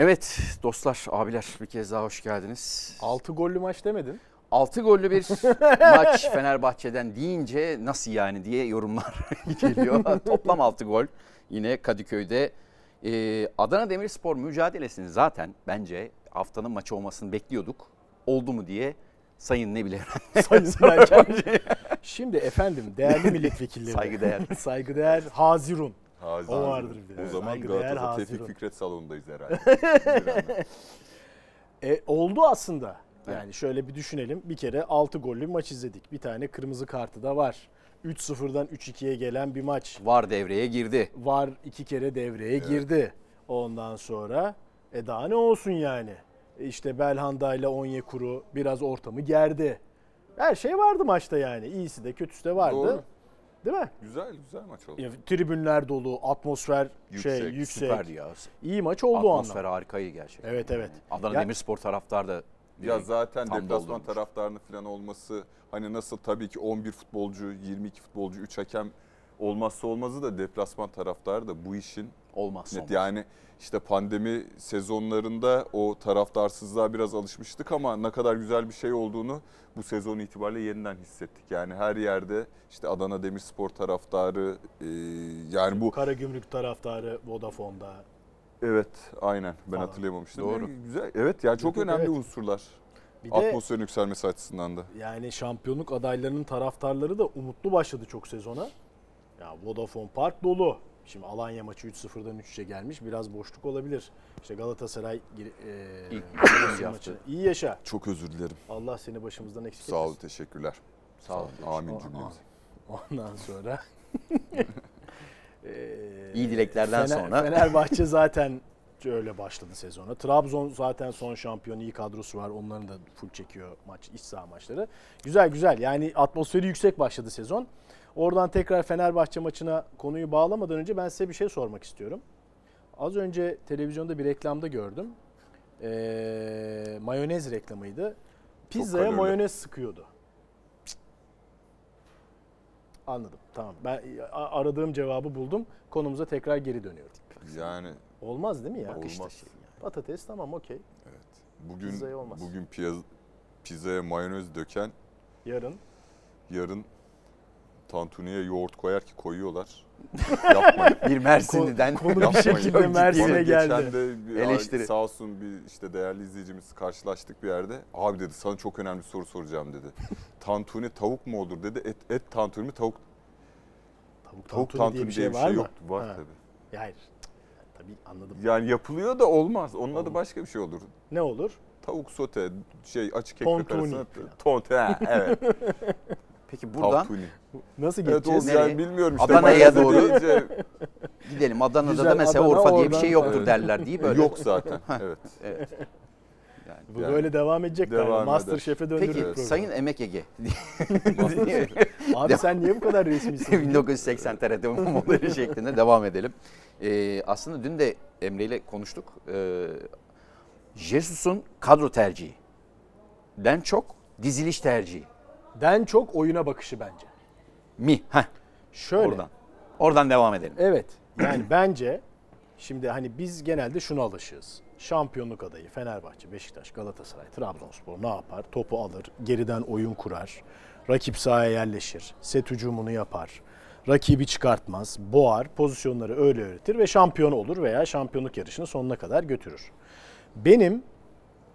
Evet dostlar, abiler bir kez daha hoş geldiniz. 6 gollü maç demedin. 6 gollü bir maç Fenerbahçe'den deyince nasıl yani diye yorumlar geliyor. Toplam 6 gol yine Kadıköy'de. Ee, Adana Demirspor mücadelesini zaten bence haftanın maçı olmasını bekliyorduk. Oldu mu diye Sayın ne bileyim. Sayın derken. Şimdi efendim değerli milletvekilleri. Saygıdeğer. Saygıdeğer Hazirun. Hazır. O vardır bir de. O zaman Galatasaray. Tevfik Fikret salonundayız herhalde. E, oldu aslında. Yani şöyle bir düşünelim. Bir kere 6 gollü maç izledik. Bir tane kırmızı kartı da var. 3-0'dan 3-2'ye gelen bir maç. Var devreye girdi. Var iki kere devreye girdi. Ondan sonra e daha ne olsun yani. E işte Belhanda ile Onyekuru biraz ortamı gerdi. Her şey vardı maçta yani. İyisi de kötüsü de vardı. Doğru. Değil mi? güzel güzel maç oldu. Ya, tribünler dolu, atmosfer şey Yüksek, yüksek. Süperdi ya. İyi maç oldu o Atmosfer anlamda. harikaydı gerçekten. Evet evet. Adana Ya- Demirspor taraftar da Ya zaten deplasman taraftarının falan olması hani nasıl tabii ki 11 futbolcu, 22 futbolcu, 3 hakem olmazsa olmazı da deplasman taraftarı da bu işin olmazsa net olmaz. yani işte pandemi sezonlarında o taraftarsızlığa biraz alışmıştık ama ne kadar güzel bir şey olduğunu bu sezon itibariyle yeniden hissettik. Yani her yerde işte Adana Demirspor taraftarı e, yani bu Karagümrük taraftarı Vodafone'da. Evet, aynen. Ben Falan. hatırlayamamıştım. Doğru. Yani güzel. Evet, yani çok yok, önemli evet. unsurlar. Bir de Atmosferin yükselmesi açısından da. yani şampiyonluk adaylarının taraftarları da umutlu başladı çok sezona. Ya Vodafone Park dolu. Şimdi Alanya maçı 3-0'dan 3'e gelmiş. Biraz boşluk olabilir. İşte Galatasaray e, yaptı. maçı. İyi yaşa. Çok özür dilerim. Allah seni başımızdan eksik Sağ olun, etmesin. teşekkürler. Sağ olun. Amin cümlemize. Ondan sonra Eee, İyi dileklerden Fener- sonra. Fenerbahçe zaten öyle başladı sezona. Trabzon zaten son şampiyon iyi kadrosu var. Onların da full çekiyor maç iç saha maçları. Güzel güzel. Yani atmosferi yüksek başladı sezon. Oradan tekrar Fenerbahçe maçına konuyu bağlamadan önce ben size bir şey sormak istiyorum. Az önce televizyonda bir reklamda gördüm. Eee, mayonez reklamıydı. Pizzaya mayonez sıkıyordu. Anladım. Tamam. Ben aradığım cevabı buldum. Konumuza tekrar geri dönüyorum. Yani Olmaz değil mi ya? olmaz. Patates tamam okey. Bugün Pizzaya olmaz. bugün piyaz, pizzaya mayonez döken Yarın yarın tantuniye yoğurt koyar ki koyuyorlar. Yapmayın. Bir Mersinli'den Konu bir şekilde Mersin'e Geçen geldi. de bir- Eleştiri. Sağ olsun bir işte değerli izleyicimiz karşılaştık bir yerde. Abi dedi sana çok önemli bir soru soracağım dedi. tantuni tavuk mu olur dedi. Et, et tantuni mi tavuk Tavuk, tavuk tantuni tantuni diye bir şey var mı? yok. Var Ha. tabii. Ya Hayır. Anladım. Yani yapılıyor da olmaz. Onun adı başka bir şey olur. Ne olur? Tavuk sote, şey açık ekmek Tontuni arasına falan. tonte. ha, evet. Peki buradan Tantuni. Nasıl Evet geçeceğiz? Nereye? yani bilmiyorum işte. Adana'ya doğru. deyince gidelim. Adana'da Güzel, da mesela Adana, Urfa diye bir oradan- şey yoktur Evet. derler değil böyle. Yok zaten. Evet. Evet. Yani. Bu Yani böyle devam edecek devam galiba. eder. Masterchef'e döndürdük Peki programı. Sayın Emek Ege. Abi sen niye bu kadar resmisin? 1980 TRT modeli şeklinde devam edelim. Ee, aslında dün de Emre ile konuştuk. Ee, Jesus'un kadro tercihi. Den çok diziliş tercihi. Den çok oyuna bakışı bence. Mi? Heh, Şöyle. oradan. Oradan devam edelim. Evet. Yani bence şimdi hani biz genelde şuna alışığız. Şampiyonluk adayı Fenerbahçe, Beşiktaş, Galatasaray, Trabzonspor ne yapar? Topu alır, geriden oyun kurar, rakip sahaya yerleşir, set hücumunu yapar, rakibi çıkartmaz, boğar, pozisyonları öyle öğretir ve şampiyon olur veya şampiyonluk yarışını sonuna kadar götürür. Benim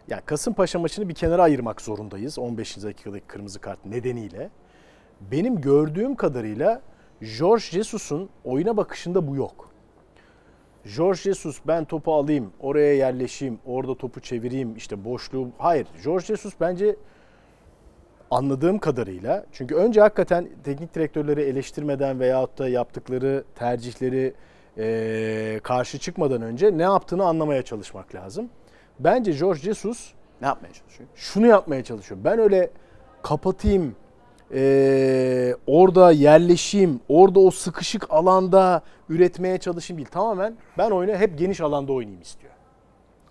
ya Kasımpaşa maçını bir kenara ayırmak zorundayız 15. dakikadaki kırmızı kart nedeniyle. Benim gördüğüm kadarıyla Jorge Jesus'un oyuna bakışında bu yok. Jorge Jesus ben topu alayım, oraya yerleşeyim, orada topu çevireyim, işte boşluğu... Hayır, Jorge Jesus bence anladığım kadarıyla çünkü önce hakikaten teknik direktörleri eleştirmeden veyahut da yaptıkları tercihleri eee, karşı çıkmadan önce ne yaptığını anlamaya çalışmak lazım. Bence Jorge Jesus Ne yapmaya çalışıyor? şunu yapmaya çalışıyor. Ben öyle kapatayım, eee, orada yerleşeyim, orada o sıkışık alanda üretmeye çalışayım değil. Tamamen ben oyunu hep geniş alanda oynayayım istiyor.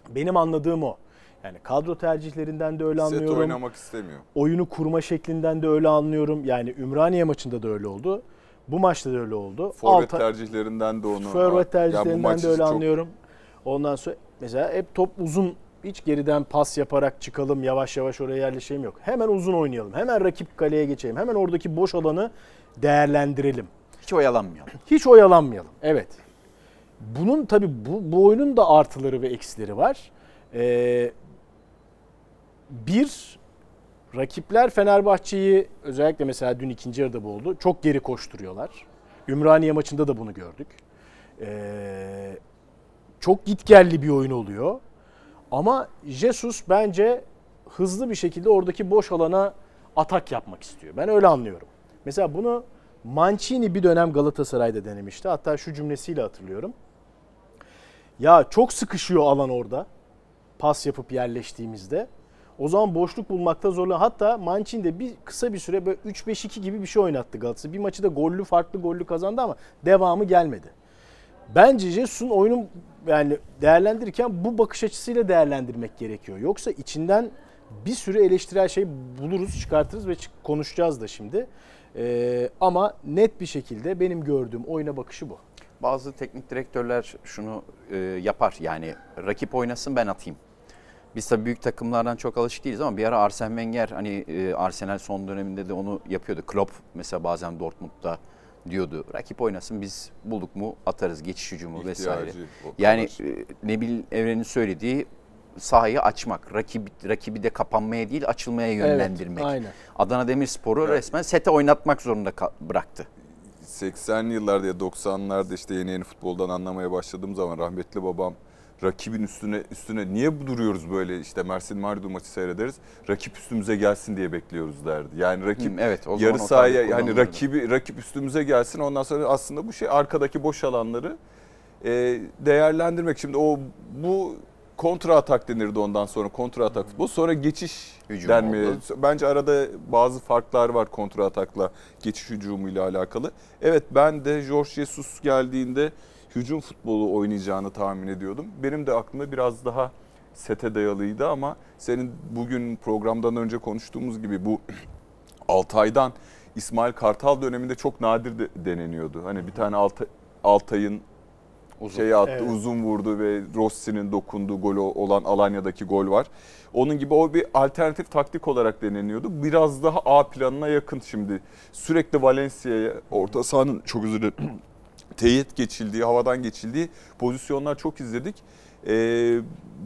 Benim anladığım o. Yani kadro tercihlerinden de öyle Set anlıyorum. oynamak istemiyor. Oyunu kurma şeklinden de öyle anlıyorum. Yani Ümraniye maçında da öyle oldu. Bu maçta da öyle oldu. Forvet Alta- tercihlerinden de onu. Forvet tercihlerinden de öyle çok- anlıyorum. Ondan sonra mesela hep top uzun hiç geriden pas yaparak çıkalım yavaş yavaş oraya yerleşelim yok. Hemen uzun oynayalım. Hemen rakip kaleye geçelim. Hemen oradaki boş alanı değerlendirelim. Hiç oyalanmayalım. Hiç oyalanmayalım. Evet. Bunun tabi bu, bu oyunun da artıları ve eksileri var. Ee, bir, rakipler Fenerbahçe'yi özellikle mesela dün ikinci yarıda bu oldu. Çok geri koşturuyorlar. Ümraniye maçında da bunu gördük. Ee, çok gitgelli bir oyun oluyor. Ama Jesus bence hızlı bir şekilde oradaki boş alana atak yapmak istiyor. Ben öyle anlıyorum. Mesela bunu Mancini bir dönem Galatasaray'da denemişti. Hatta şu cümlesiyle hatırlıyorum. Ya çok sıkışıyor alan orada. Pas yapıp yerleştiğimizde. O zaman boşluk bulmakta zorlan. Hatta Mancini de bir kısa bir süre böyle 3-5-2 gibi bir şey oynattı Galatasaray. Bir maçı da gollü farklı gollü kazandı ama devamı gelmedi. Bence Jesus'un oyunu yani değerlendirirken bu bakış açısıyla değerlendirmek gerekiyor. Yoksa içinden bir sürü eleştirel şey buluruz, çıkartırız ve konuşacağız da şimdi. Ee, ama net bir şekilde benim gördüğüm oyuna bakışı bu. Bazı teknik direktörler şunu e, yapar yani rakip oynasın ben atayım. Biz tabii büyük takımlardan çok alışık değiliz ama bir ara Arsene Wenger hani e, Arsenal son döneminde de onu yapıyordu. Klopp mesela bazen Dortmund'da diyordu. Rakip oynasın biz bulduk mu atarız geçiş hücumu vesaire. İhtiyacı. Yani e, Nebil Evren'in söylediği sahayı açmak, rakibi, rakibi de kapanmaya değil açılmaya yönlendirmek. Evet, aynen. Adana Demirspor'u Evet. resmen sete oynatmak zorunda bıraktı. 80'li yıllarda ya 90'larda işte yeni yeni futboldan anlamaya başladığım zaman rahmetli babam rakibin üstüne üstüne niye bu duruyoruz böyle işte Mersin Mardu maçı seyrederiz. Rakip üstümüze gelsin diye bekliyoruz derdi. Yani rakip Hı, evet, o zaman yarı sahaya kullanılırdı. rakibi rakip üstümüze gelsin ondan sonra aslında bu şey arkadaki boş alanları e, değerlendirmek. Şimdi o bu kontra atak denirdi ondan sonra kontra atak futbol. Sonra geçiş Hücum denmeye. oldu. Bence arada bazı farklar var kontra atakla geçiş hücumuyla alakalı. Evet ben de Jorge Jesus geldiğinde hücum futbolu oynayacağını tahmin ediyordum. Benim de aklımda biraz daha sete dayalıydı ama senin bugün programdan önce konuştuğumuz gibi bu Altay'dan İsmail Kartal döneminde çok nadir de deneniyordu. Hani bir tane Altay, Altay'ın Uzun. şey attı, Evet. uzun vurdu ve Rossi'nin dokunduğu golü olan Alanya'daki gol var. Onun gibi o bir alternatif taktik olarak deneniyordu. Biraz daha A planına yakın şimdi. Sürekli Valencia'ya orta sahanın çok özür dilerim. teyit geçildiği, havadan geçildiği pozisyonlar çok izledik. Ee,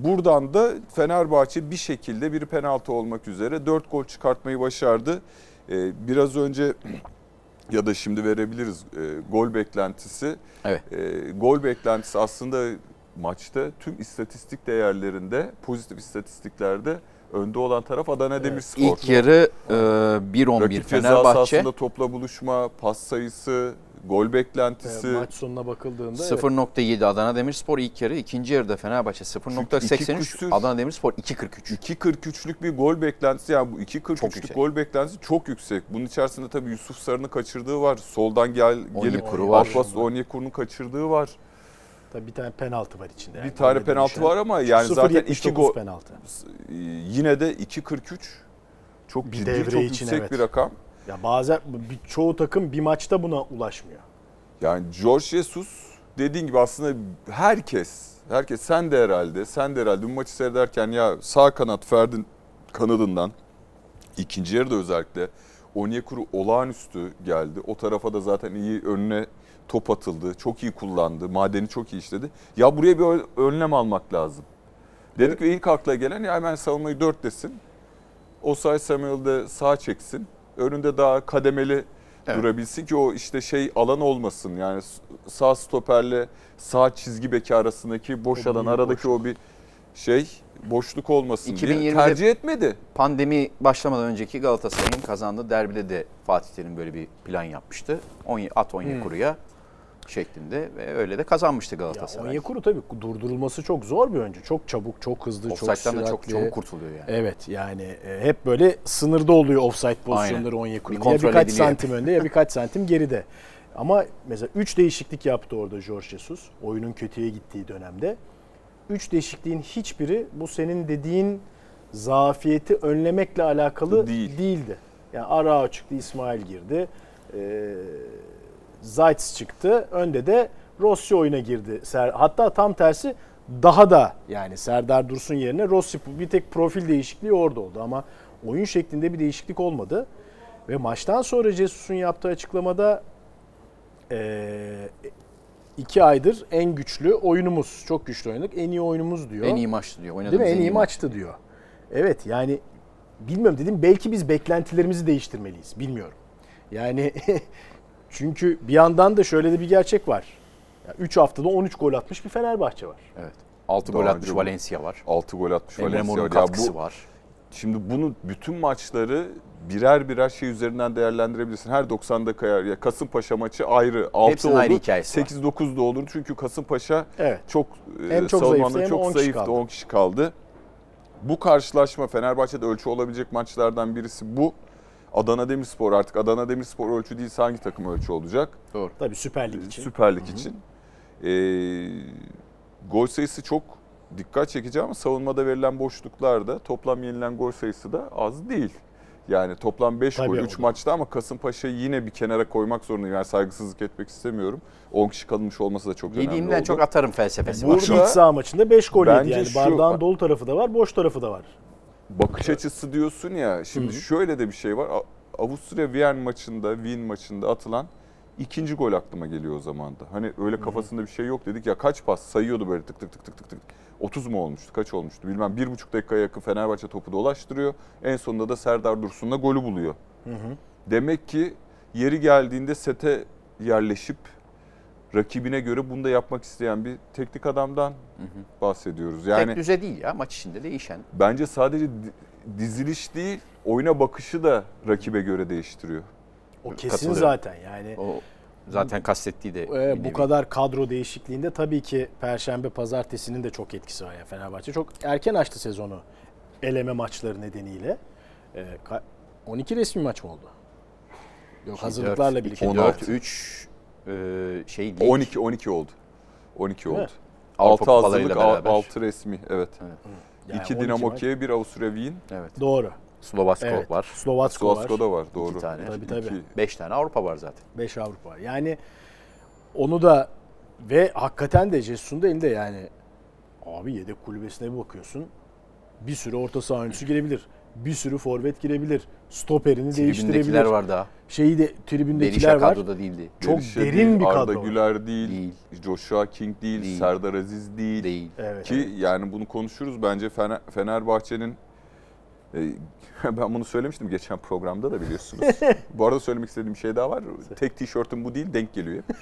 buradan da Fenerbahçe bir şekilde bir penaltı olmak üzere 4 gol çıkartmayı başardı. Ee, biraz önce ya da şimdi verebiliriz e, gol beklentisi. Evet. E, gol beklentisi aslında maçta tüm istatistik değerlerinde, pozitif istatistiklerde önde olan taraf Adana Demirspor. İlk yarı e, 1-11 Rakip ceza Fenerbahçe. sahasında topla buluşma, pas sayısı, gol beklentisi. Ee, maç sonuna bakıldığında evet. 0.7 Adana Demirspor ilk yarı, ikinci yarıda Fenerbahçe iki 0.83, küsür- Adana Demirspor 2.43. 2.43'lük bir gol beklentisi yani bu Çok 2.43'lük yüksek. gol beklentisi çok yüksek. Bunun içerisinde tabii Yusuf Sarı'nın kaçırdığı var. Soldan gel gelip Onyekuru var. Alpas Onyekuru'nun kaçırdığı var. Tabii bir tane penaltı var içinde. yani. bir tane Öyle penaltı dönüşen. var ama yani zaten 0.79 iki gol penaltı. yine de 2.43 çok Bir ciddi çok için yüksek evet. bir rakam. Ya bazen bir, çoğu takım bir maçta buna ulaşmıyor. Yani George Jesus dediğin gibi aslında herkes, herkes sen de herhalde, sen de herhalde bu maçı seyrederken ya sağ kanat Ferdi'nin kanadından ikinci yarıda özellikle Onyekuru olağanüstü geldi. O tarafa da zaten iyi önüne top atıldı. Çok iyi kullandı. Madeni çok iyi işledi. Ya buraya bir önlem almak lazım. Dedik ve ilk akla gelen ya hemen savunmayı dört desin. Osay Samuel de sağ çeksin. Önünde daha kademeli Evet. durabilsin ki o işte şey alan olmasın. Yani sağ stoperle sağ çizgi beki arasındaki boş O alan aradaki o bir şey boşluk olmasın diye 2020'de tercih etmedi. Pandemi başlamadan önceki Galatasaray'ın kazandığı derbide de Fatih Terim böyle bir plan yapmıştı. At Onyekuru'ya şeklinde ve öyle de kazanmıştı Ya Galatasaray. Onyekuru tabii durdurulması çok zor bir oyuncu. Çok çabuk, çok hızlı, çok Offside'dan da süratli. çok çabuk kurtuluyor yani. Evet yani e, hep böyle sınırda oluyor offside pozisyonları. Onyekuru'nun. Bir Ya birkaç ediliyor. santim önde ya birkaç santim geride. Ama mesela 3 değişiklik yaptı orada Jorge Jesus. Oyunun kötüye gittiği dönemde. 3 değişikliğin hiçbiri bu senin dediğin zafiyeti önlemekle alakalı Değil. değildi. Yani Arao çıktı, İsmail girdi. Ee, Zayt çıktı. Önde de Rossi oyuna girdi. Hatta tam tersi daha da yani Serdar Dursun yerine Rossi bir tek profil değişikliği orada oldu ama oyun şeklinde bir değişiklik olmadı. Ve maçtan sonra Jesus'un yaptığı açıklamada eee iki aydır en güçlü oyunumuz. Çok güçlü oynadık. En iyi oyunumuz diyor. En iyi maçtı diyor. Değil Oynadığımız mi? En iyi maçtı diyor. Evet yani bilmiyorum dedim belki biz beklentilerimizi değiştirmeliyiz. Bilmiyorum. Yani çünkü bir yandan da şöyle de bir gerçek var. 3 haftada 13 gol atmış bir Fenerbahçe var. Evet. 6 Daha gol atmış Valencia var. 6 gol atmış Emre Valencia. Ya katkısı bu, var. Şimdi bunu bütün maçları birer birer şey üzerinden değerlendirebilirsin. Her 90 dakika ya Kasımpaşa maçı ayrı. 6 Hepsinin oldu. ayrı hikayesi var. 8-9 da olur. Çünkü Kasımpaşa Evet. çok Hem e, çok zayıftı hem çok 10 kişi zayıftı. kaldı. 10 kişi kaldı. Bu karşılaşma Fenerbahçe'de ölçü olabilecek maçlardan birisi bu. Adana Demirspor artık Adana Demirspor ölçü değilse hangi takım ölçü olacak? Doğru. Tabii Süper Lig için. Süper Lig için. Ee, gol sayısı çok dikkat çekici ama savunmada verilen boşluklarda toplam yenilen gol sayısı da az değil. Yani toplam 5 Tabii gol o 3 da. maçta ama Kasımpaşa'yı yine bir kenara koymak zorundayım. Yani saygısızlık etmek istemiyorum. 10 kişi kalmış olması da çok önemli Yediğimden çok atarım felsefesi Burada- var. Bu iç saha maçında 5 gol yedi yani. şu- Bardağın dolu tarafı da var, boş tarafı da var. Bakış açısı diyorsun ya. Şimdi şöyle de bir şey var. Avusturya Viyen maçında, Wien maçında atılan ikinci gol aklıma geliyor o zaman da. Hani öyle kafasında bir şey yok dedik ya kaç pas sayıyordu böyle tık tık tık tık tık tık. 30 mu olmuştu? Kaç olmuştu? Bilmem. Bir buçuk dakikaya yakın Fenerbahçe topu dolaştırıyor. En sonunda da Serdar Dursun'la golü buluyor. Demek ki yeri geldiğinde sete yerleşip rakibine göre bunu da yapmak isteyen bir teknik adamdan bahsediyoruz. Yani Tek düze değil ya maç içinde değişen. Bence sadece di- diziliş değil, oyuna bakışı da rakibe göre değiştiriyor. O kesin zaten yani. O zaten kastettiği de bir bu kadar kadro değişikliğinde tabii ki Perşembe Pazartesi'nin de çok etkisi var. Yani Fenerbahçe çok erken açtı sezonu eleme maçları nedeniyle. Ka- 12 resmi maç mı oldu? Yok hazırlıklarla birlikte. 2, 16. 4, 3 e, şey lig. 12 12 oldu. 12 mi? oldu. Avrupa 6 hazırlık, kupalarıyla beraber. 6 resmi evet. Yani 2 12 Dinamo. Kiev, 1 Avusturya Wien. Evet. Doğru. Slovasko Evet. var. Slovatsko var. Slovasko da var doğru. İki tane. Tabii, tabii. İki. 5 tane Avrupa var zaten. 5 Avrupa. var. Yani onu da ve hakikaten de Jesus'un da elinde yani abi yedek kulübesine bir bakıyorsun. Bir sürü orta saha oyuncusu girebilir. Bir sürü forvet girebilir. Stoperini değiştirebilir. Tribündekiler var daha. Şeyi de Berisha tribündekiler var. kadroda değildi. Çok Berisha derin değil, bir Arda kadro var. Güler değil, Değil. Joshua King değil, Değil. Serdar Aziz değil. Değil. Evet. Ki yani bunu konuşuruz bence Fener- Fenerbahçe'nin ben bunu söylemiştim geçen programda da biliyorsunuz. bu arada söylemek istediğim bir şey daha var. Tek tişörtüm bu değil denk geliyor.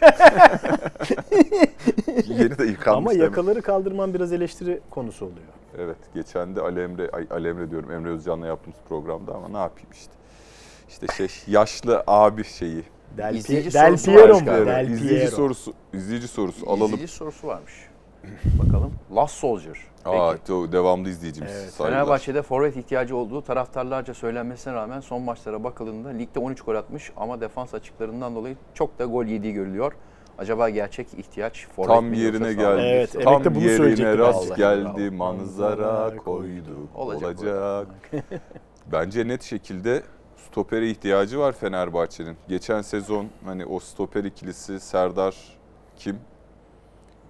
Yeni de yıkanmış Ama demek. yakaları kaldırman biraz eleştiri konusu oluyor. Evet geçen de Ali Emre, ay, Ali Emre diyorum Emre Özcan'la yaptığımız programda ama ne yapayım işte. İşte şey yaşlı abi şeyi. Del, İzleyici Del sorusu Piero mu? galiba. Del izleyici Piero. sorusu, izleyici sorusu alalım. İzleyici sorusu varmış. Bakalım. Last Soldier. Peki. Aa, to- devamlı izleyicimiz. Evet. Saygılar. Fenerbahçe'de forvet ihtiyacı olduğu taraftarlarca söylenmesine rağmen son maçlara bakıldığında ligde 13 gol atmış ama defans açıklarından dolayı çok da gol yediği görülüyor. Acaba gerçek ihtiyaç forvet Tam mi yerine geldi. Evet, Tam bunu yerine rast geldi. Bravo. Manzara koydu. Olacak Olacak. Bence net şekilde stopere ihtiyacı var Fenerbahçe'nin. Geçen sezon hani o stoper ikilisi Serdar kim?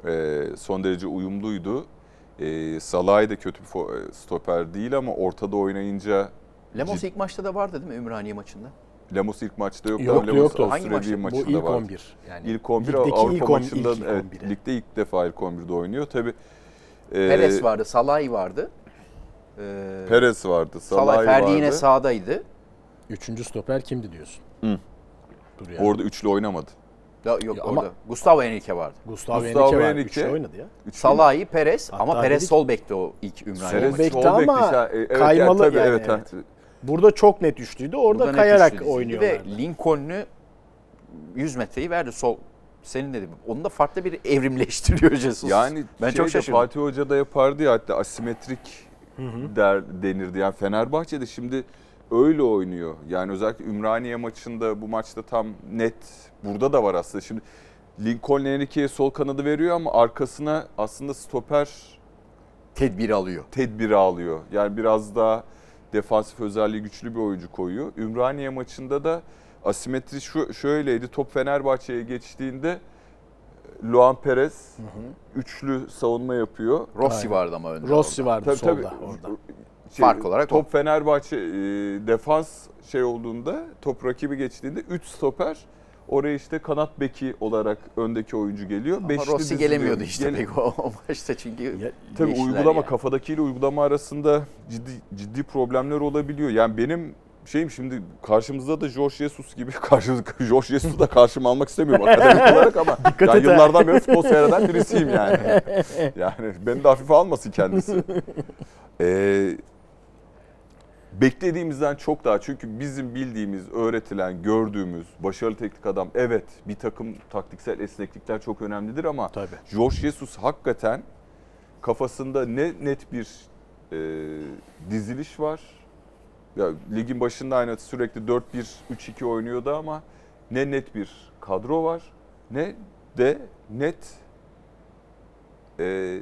Ee, son derece uyumluydu. Ee, Salah'ı da kötü bir fo- stoper değil ama ortada oynayınca Lemos ilk maçta da vardı değil mi Ümraniye maçında? Lemos ilk maçta yoktu. Yoktu, ama Lemos yoktu. Hangi Avusturya maçta? Wien Bu maçında ilk vardı. 11. Yani İlk 11 Ligdeki Avrupa ilk maçında ilk evet, 11'e. ligde ilk defa ilk 11'de oynuyor. Tabi Perez vardı, Salay vardı. Ee, Perez vardı, Salay Salay Ferdi vardı. yine sağdaydı. Üçüncü stoper kimdi diyorsun? Hı. Dur yani. Orada üçlü oynamadı. Ya, yok Ya ama- orada. Gustavo Henrique vardı. Gustavo Gustavo Henrique. Henrique. Üçlü oynadı ya. Üçlü Salah'ı Perez Hatta ama Perez dedik- sol bekti o ilk Ümraniye Perez Sol bekti ama evet, kaymalı tabii, yani, evet. Burada çok net üçlüydü. Orada Burada kayarak oynuyorlar. Ve Lincoln'ü 100 metreyi verdi sol. Senin dedim. Onu da farklı bir evrimleştiriyor Jesus. Yani ben çok şaşırdım. Fatih Hoca da yapardı ya hatta asimetrik der denirdi. Yani Fenerbahçe'de şimdi öyle oynuyor. Yani özellikle Ümraniye maçında bu maçta tam net burada da var aslında. Şimdi Lincoln Henrique'ye sol kanadı veriyor ama arkasına aslında stoper Tedbiri alıyor. tedbiri alıyor. Yani biraz daha defansif özelliği güçlü bir oyuncu koyuyor. Ümraniye maçında da asimetri şu, şöyleydi. Top Fenerbahçe'ye geçtiğinde Luan Perez üçlü savunma yapıyor. Rossi Aynen. vardı ama önde. Rossi orada. vardı Tabii, solda tabii. orada. Fark olarak top Fenerbahçe e, defans şey olduğunda top rakibi geçtiğinde 3 stoper oraya işte kanat beki olarak öndeki oyuncu geliyor. Ama Beşli Rossi gelemiyordu işte Gele- pek o, o maçta çünkü. Ya- Tabii uygulama yani. kafadakiyle uygulama arasında ciddi ciddi problemler olabiliyor. Yani benim şeyim şimdi karşımızda da Jorge Jesus gibi karşımızda Jorge Jesus'u da karşıma almak istemiyorum akademik olarak ama Dikkat yani yıllardan beri futbol seyreden birisiyim yani. Yani beni de hafife almasın kendisi. Ee, beklediğimizden çok daha çünkü bizim bildiğimiz, öğretilen, gördüğümüz başarılı teknik adam evet bir takım taktiksel esneklikler çok önemlidir ama Tabii. Jorge Jesus hakikaten kafasında ne net bir e, diziliş var. Ya ligin başında aynı sürekli 4-1-3-2 oynuyordu ama ne net bir kadro var ne de net e,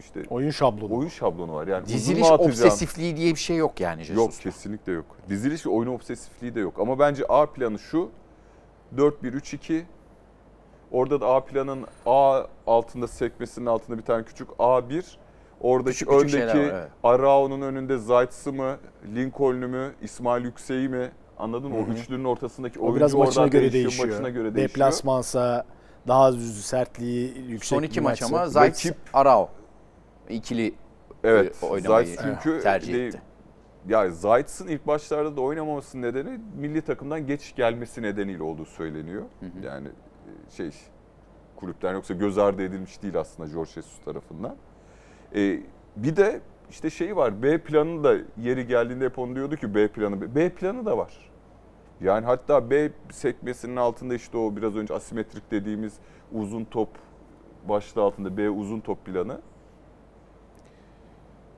işte Oyun şablonu. oyun şablonu var. Yani Diziliş obsesifliği diye bir şey yok yani Jesus. Yok kesinlikle yok. Diziliş ve oyun obsesifliği de yok. Ama bence A planı şu. 4-1-3-2. Orada da A planın A altında sekmesinin altında bir tane küçük A1. Oradaki Küçük öndeki var, evet. Arao'nun önünde Zayt'sı mı, Lincoln'ü mü, İsmail Yüksek'i mi? Anladın mı? Hı O üçlünün ortasındaki O oyuncu biraz maçına oradan göre değişiyor, değişiyor. Maçına göre değişiyor. Deplasmansa daha düz sertliği yüksek Son iki maç ama Zayt, Arao. İkili Evet. e, oynamayı Zayt çünkü tercih de- etti. Ya Zayt'sın ilk başlarda da oynamamasının nedeni milli takımdan geç gelmesi nedeniyle olduğu söyleniyor. Yani e, şey kulüpten yoksa göz ardı edilmiş değil aslında George Jesus tarafından. E, bir de işte şey var B planı da yeri geldiğinde hep onu diyordu ki B planı. B planı da var. Yani hatta B sekmesinin altında işte o biraz önce asimetrik dediğimiz uzun top başlığı altında B uzun top planı.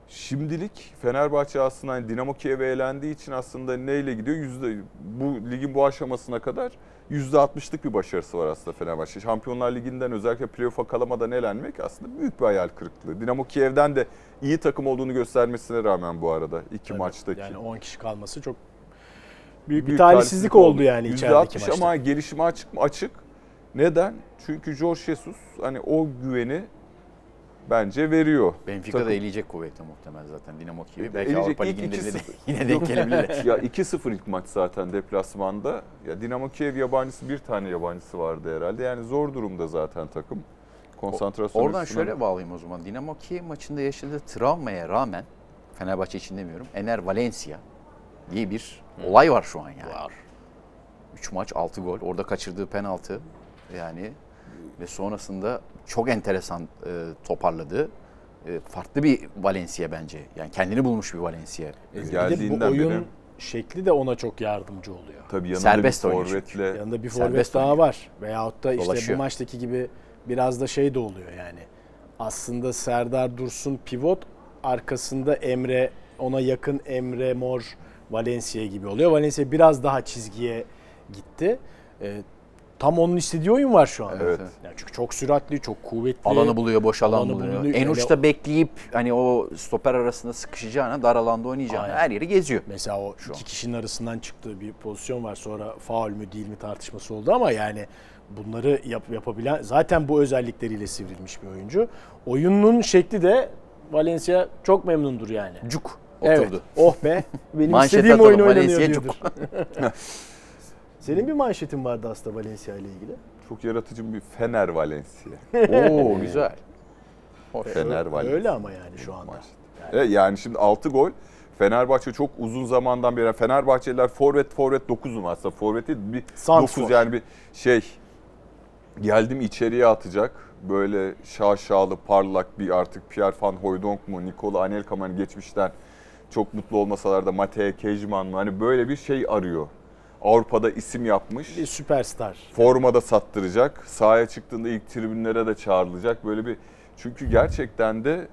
Şimdilik Fenerbahçe aslında hani Dinamo Kiev'e elendiği için aslında neyle gidiyor? Yüzde, bu ligin bu aşamasına kadar %60'lık bir başarısı var aslında Fenerbahçe. Şampiyonlar Ligi'nden özellikle playoff'a kalamadan elenmek aslında büyük bir hayal kırıklığı. Dinamo Kiev'den de iyi takım olduğunu göstermesine rağmen bu arada iki Tabii. maçtaki. Yani 10 kişi kalması çok büyük, bir talihsizlik oldu yani içerideki %60 maçta. ama gelişime açık mı? Açık. Neden? Çünkü George Jesus hani o güveni bence veriyor. Benfica Takım- da eleyecek kuvvetle muhtemel zaten Dinamo gibi. Belki Eleyecek. Avrupa İlk Ligi'nde de 2-0. yine denk gelebilirler. ya 2-0 ilk maç zaten deplasmanda. Ya Dinamo Kiev yabancısı bir tane yabancısı vardı herhalde. Yani zor durumda zaten takım. Konsantrasyon Oradan açısından- şöyle bağlayayım o zaman. Dinamo Kiev maçında yaşadığı travmaya rağmen Fenerbahçe için demiyorum. Ener Valencia diye bir olay var şu an yani. Var. 3 maç 6 gol. Orada kaçırdığı penaltı yani ve sonrasında çok enteresan e, toparladı. E, farklı bir Valencia bence. Yani kendini bulmuş bir Valencia. E, Bir de bu geldiğinden oyun beri şekli de ona çok yardımcı oluyor. tabii yanında Serbest bir forvetle Yanında bir forvet daha oynuyor. var. Veyahut da işte Dolaşıyor. bu maçtaki gibi biraz da şey de oluyor yani. Aslında Serdar Dursun pivot, arkasında Emre, ona yakın Emre Mor, Valencia gibi oluyor. Valencia biraz daha çizgiye gitti. Ee, tam onun istediği oyun var şu an. Evet. Yani çünkü çok süratli, çok kuvvetli. Alanı buluyor, boş alan Alanı buluyor. buluyor. En Yani uçta bekleyip hani o stoper arasında sıkışacağına, dar alanda oynayacağına Aynen. her yeri geziyor. Mesela o Şu iki an. kişinin arasından çıktığı bir pozisyon var. Sonra faul mü değil mi tartışması oldu ama yani bunları yap, yapabilen zaten bu özellikleriyle sivrilmiş bir oyuncu. Oyunun şekli de Valencia çok memnundur yani. Cuk Evet. oturdu. Oh be. Benim Manşet istediğim oyun oynanıyor Valencia diyordur. Senin bir manşetin vardı aslında Valencia ile ilgili. çok yaratıcı bir Fener Valencia. Oo güzel. Hoş. Fener Valencia. Öyle ama yani şu anda. Maç. Evet, yani şimdi 6 gol. Fenerbahçe çok uzun zamandan beri Fenerbahçeliler forvet forvet 9'um aslında forvet değil bir Santrfor. 9 yani bir şey geldim içeriye atacak böyle şaşalı parlak bir artık Pierre Van Hooijdonk mu Nikola Anelka mı hani geçmişten çok mutlu olmasalar da Matej Kejman mı hani böyle bir şey arıyor. Avrupa'da isim yapmış. Bir süperstar. Formada sattıracak. Sahaya çıktığında ilk tribünlere de çağrılacak. Böyle bir çünkü gerçekten de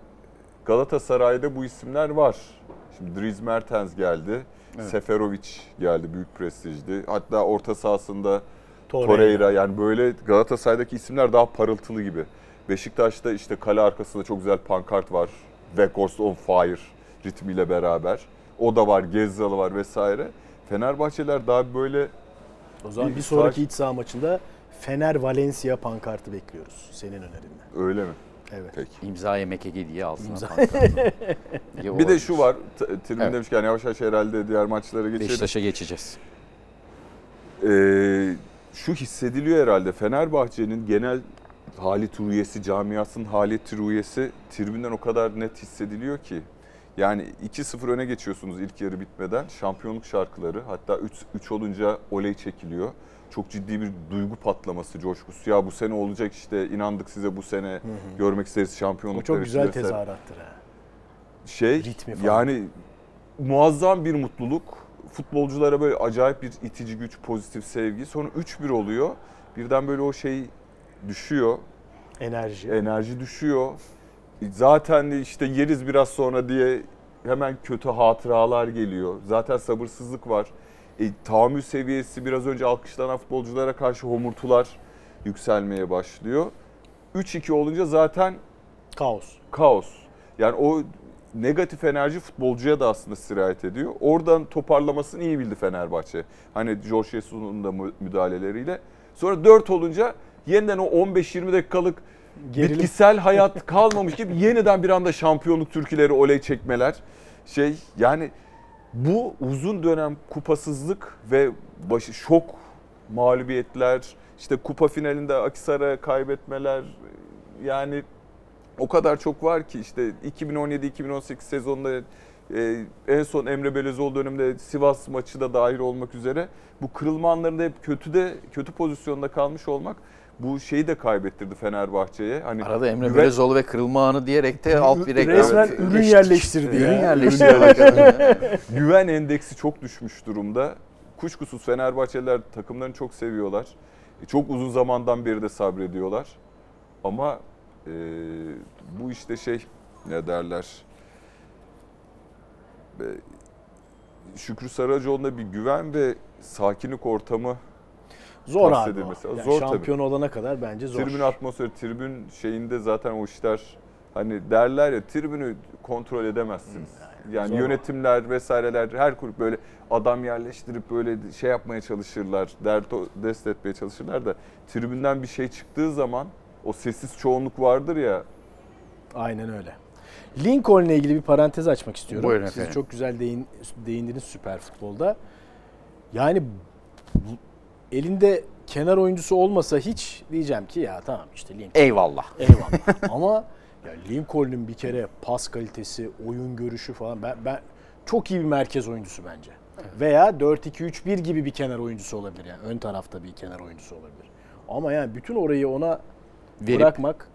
Galatasaray'da bu isimler var. Şimdi Dries Mertens geldi. Seferovic geldi büyük prestijli. Hatta orta sahasında Torreira. Torreira yani böyle Galatasaray'daki isimler daha parıltılı gibi. Beşiktaş'ta işte kale arkasında çok güzel pankart var. Weghorst on fire ritmiyle beraber. O da var, Gezzalı var vesaire. Fenerbahçeler daha böyle O zaman Bir bir sonraki iç saha maçında Fener Valencia pankartı bekliyoruz senin önerinden. Öyle mi? Evet. Peki. İmza MKG diye altına İmza. Bir de şu var. Tribün Evet. demişken yavaş yavaş herhalde diğer maçlara geçelim. Beşiktaş'a geçeceğiz. Ee, şu hissediliyor herhalde. Fenerbahçe'nin genel halit rüyesi, camiasının halit rüyesi tribünden o kadar net hissediliyor ki. Yani 2-0 öne geçiyorsunuz ilk yarı bitmeden. Şampiyonluk şarkıları hatta 3, 3 olunca oley çekiliyor. Çok ciddi bir duygu patlaması, coşkusu. Ya bu sene olacak işte inandık size bu sene görmek isteriz O şampiyonluk. çok güzel tezahürattır ha. Şey Ritmi falan. yani muazzam bir mutluluk. Futbolculara böyle acayip bir itici güç, pozitif sevgi. Sonra 3-1 oluyor. Birden böyle o şey düşüyor. Enerji. Enerji düşüyor. Zaten işte yeriz biraz sonra diye hemen kötü hatıralar geliyor. Zaten sabırsızlık var. E, tahammül seviyesi biraz önce alkışlanan futbolculara karşı homurtular yükselmeye başlıyor. 3-2 olunca zaten Kaos. kaos. Yani o negatif enerji futbolcuya da aslında sirayet ediyor. Oradan toparlamasını iyi bildi Fenerbahçe. Hani George Jesus'un da mü- müdahaleleriyle. Sonra 4 olunca yeniden o 15-20 dakikalık Gerilim. bitkisel hayat kalmamış gibi yeniden bir anda şampiyonluk türküleri oley çekmeler. Şey yani bu uzun dönem kupasızlık ve başı şok mağlubiyetler, işte kupa finalinde Akisar'a kaybetmeler yani o kadar çok var ki işte 2017-2018 sezonunda e, en son Emre Belözoğlu döneminde Sivas maçı da dahil olmak üzere bu kırılma anlarında hep kötü de kötü pozisyonda kalmış olmak bu şeyi de kaybettirdi Fenerbahçe'ye. Hani Arada Emre güven- Belözoğlu ve kırılma diye de alt bir reklam. Resmen Evet, ürün yerleştirdi. Ürün yerleştirdi. güven endeksi çok düşmüş durumda. Kuşkusuz Fenerbahçeliler takımlarını çok seviyorlar. E, Çok uzun zamandan beri de sabrediyorlar. Ama e, bu işte şey ne derler? Şükrü Saracoğlu'na bir güven ve sakinlik ortamı Zor abi. Yani Zor tabii. şampiyon olana kadar bence zor. Tribün atmosferi, tribün şeyinde zaten o işler hani derler ya tribünü kontrol edemezsiniz. Yani zor o. yönetimler vesaireler her kulüp böyle adam yerleştirip böyle şey yapmaya çalışırlar, dert dest etmeye çalışırlar da tribünden bir şey çıktığı zaman o sessiz çoğunluk vardır ya Aynen öyle. Lincoln'le ilgili bir parantez açmak istiyorum. Buyurun Siz efendim. çok güzel değin, değindiniz süper futbolda. Yani bu- elinde kenar oyuncusu olmasa hiç diyeceğim ki ya tamam işte Lincoln Eyvallah. eyvallah. Ama ya Lincoln'un bir kere pas kalitesi, oyun görüşü falan ben, ben çok iyi bir merkez oyuncusu bence. Veya 4-2-3-1 gibi bir kenar oyuncusu olabilir yani. Ön tarafta bir kenar oyuncusu olabilir. Ama yani bütün orayı ona Verip bırakmak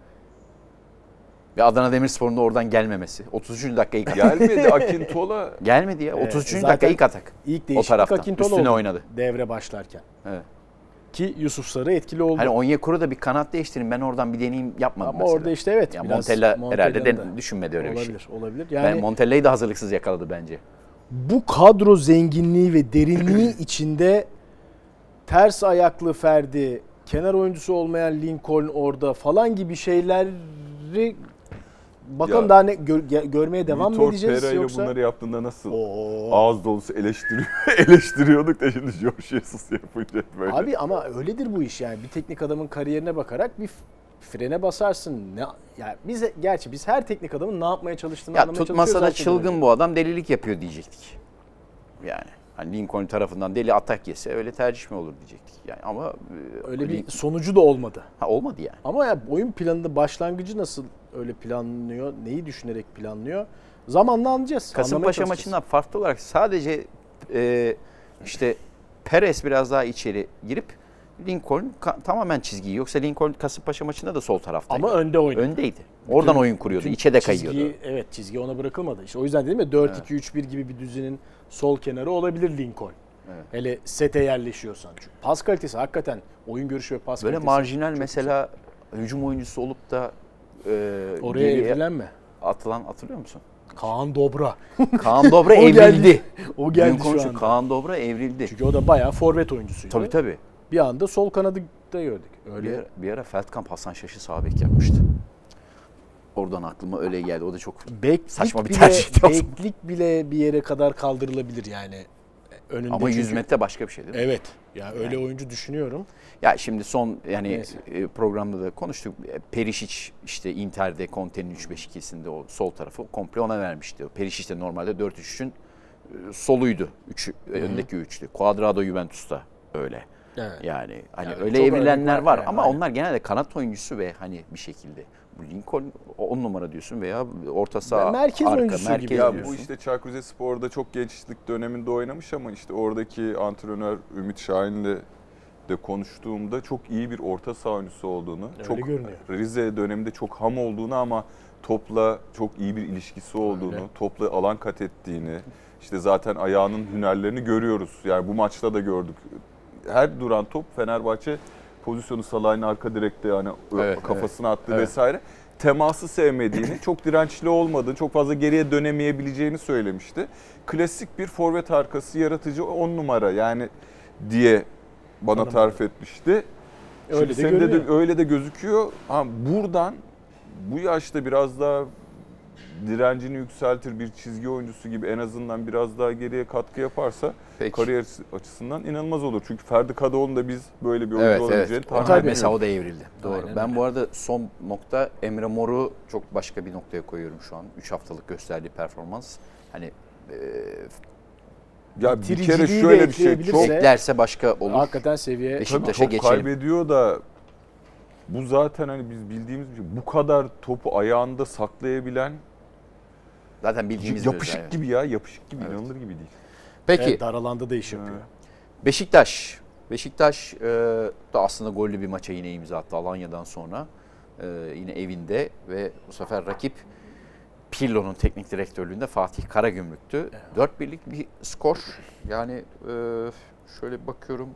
ve Adana Demirspor'un da oradan gelmemesi. 33. dakika ilk gelmedi Akintola Gelmedi ya. Evet, 33. zaten dakika ilk atak. ilk O değişiklik taraftan. Akintola Üstüne oldu oynadı. devre başlarken. Evet. Ki Yusuf Sarı etkili oldu. Hani Onyekuru da bir kanat değiştirin. Ben oradan bir deneyim yapmadım Ama mesela. orada işte evet ya biraz Montella herhalde de düşünmedi öyle bir şey. olabilir, olabilir. Ben Yani Montella'yı da hazırlıksız yakaladı bence. bu kadro zenginliği ve derinliği içinde ters ayaklı Ferdi, kenar oyuncusu olmayan Lincoln orada falan gibi şeyleri bakalım Ya, daha ne gör- görmeye devam mı Vitor edeceğiz Pereira yoksa? bunları yaptığında nasıl Oo. ağız dolusu eleştiriyor, eleştiriyorduk da şimdi George Jesus yapınca böyle. Abi ama öyledir bu iş yani. Bir teknik adamın kariyerine bakarak bir frene basarsın. Ne yani biz gerçi biz her teknik adamın ne yapmaya çalıştığını Ya anlamaya tutmasa da çalışıyoruz çılgın bu adam delilik yapıyor diyecektik. Yani hani Lincoln tarafından deli atak yese öyle tercih mi olur diyecektik. Yani ama e, Öyle bir sonucu da olmadı. ha, olmadı yani. Ama ya oyun planında başlangıcı nasıl öyle planlıyor, neyi düşünerek planlıyor? Zamanla anlayacağız. Kasımpaşa maçından farklı olarak sadece e, işte Perez biraz daha içeri girip Lincoln tamamen çizgiyi. Yoksa Lincoln Kasımpaşa maçında da sol taraftaydı. Ama önde oynadı. öndeydi. Oradan oyun kuruyordu. Bütün içe de kayıyordu. evet çizgi ona bırakılmadı. İşte o yüzden dedim ya 4-2-3-1 gibi bir düzenin sol kenarı olabilir Lincoln. Evet. Hele sete yerleşiyorsan. Çünkü pas kalitesi hakikaten oyun görüşü ve pas Böyle kalitesi. marjinal çok mesela hücum oyuncusu olup da e. Oraya geriye evrilen mi? atılan hatırlıyor musun? Kaan Dobra. Kaan Dobra O geldi. evrildi. O geldi Lincoln şu şu anda. Kaan Dobra evrildi. Çünkü o da bayağı forvet oyuncusuydu. Tabii tabii. Bir anda sol kanadı da gördük. Bir Öyle ara, bir ara Feldkamp Hasan Şaş'ı sağ bek yapmıştı. Oradan aklıma öyle geldi. O da çok Beklik Saçma bir bile, o zaman. Beklik bile bir yere kadar kaldırılabilir yani. Önünde Ama 100 çünkü- metre başka bir şey değil mi? Evet. Yani öyle oyuncu düşünüyorum. Ya şimdi son yani Neyse. e, programda da konuştuk. E, Perisic işte Inter'de Conte'nin 3-5-2'sinde o sol tarafı komple ona vermişti. Perisic de normalde 4-3'ün e, soluydu. Üç, öndeki üçlü. Cuadrado Juventus'ta öyle. Evet. Yani hani Yani öyle evrilenler var var yani, ama aynen. onlar genelde kanat oyuncusu ve hani bir şekilde Lincoln 10 numara diyorsun veya orta saha Merkez arka oyuncusu merkez gibi. Ya diyorsun. bu işte Çaykur Rizespor'da çok gençlik döneminde oynamış ama işte oradaki antrenör Ümit Şahin'le de konuştuğumda çok iyi bir orta saha oyuncusu olduğunu, Öyle çok görünüyor. Rize döneminde çok ham olduğunu ama topla çok iyi bir ilişkisi olduğunu, Öyle. topla alan kat ettiğini, işte zaten ayağının hünerlerini görüyoruz. Yani bu maçta da gördük. Her duran top Fenerbahçe pozisyonu Salah'ın arka direkte yani Evet, kafasına attı evet. vesaire. Teması sevmediğini, çok dirençli olmadığını, çok fazla geriye dönemeyebileceğini söylemişti. Klasik bir forvet arkası yaratıcı 10 numara yani diye bana tarif etmişti. Öyle Şimdi de de, öyle de gözüküyor. Ha, buradan bu yaşta biraz daha direncini yükseltir bir çizgi oyuncusu gibi en azından biraz daha geriye katkı yaparsa Peki. kariyer açısından inanılmaz olur. Çünkü Ferdi Kadıoğlu'nun da biz böyle bir oyuncu Evet olabileceğini evet. tahmin ediyoruz. mesela o da evrildi. Doğru. Aynen ben öyle. bu arada son nokta Emre Mor'u çok başka bir noktaya koyuyorum şu an. 3 haftalık gösterdiği performans. Hani e, Ya bir kere şöyle bir şey çok eklerse başka olur. Hakikaten seviye Beşiktaş'a çok geçelim. kaybediyor da bu zaten hani biz bildiğimiz bir şey. Bu kadar topu ayağında saklayabilen Zaten bildiğimiz yapışık özellik. gibi ya yapışık gibi Evet. inanılır gibi değil. Peki Evet, dar alanda da iş yapıyor. Beşiktaş. Beşiktaş e, da aslında gollü bir maça yine imza attı Alanya'dan sonra. E, yine evinde ve bu sefer rakip Pirlo'nun teknik direktörlüğünde Fatih Karagümrük'tü. 4-1'lik bir skor. Yani e, şöyle bakıyorum.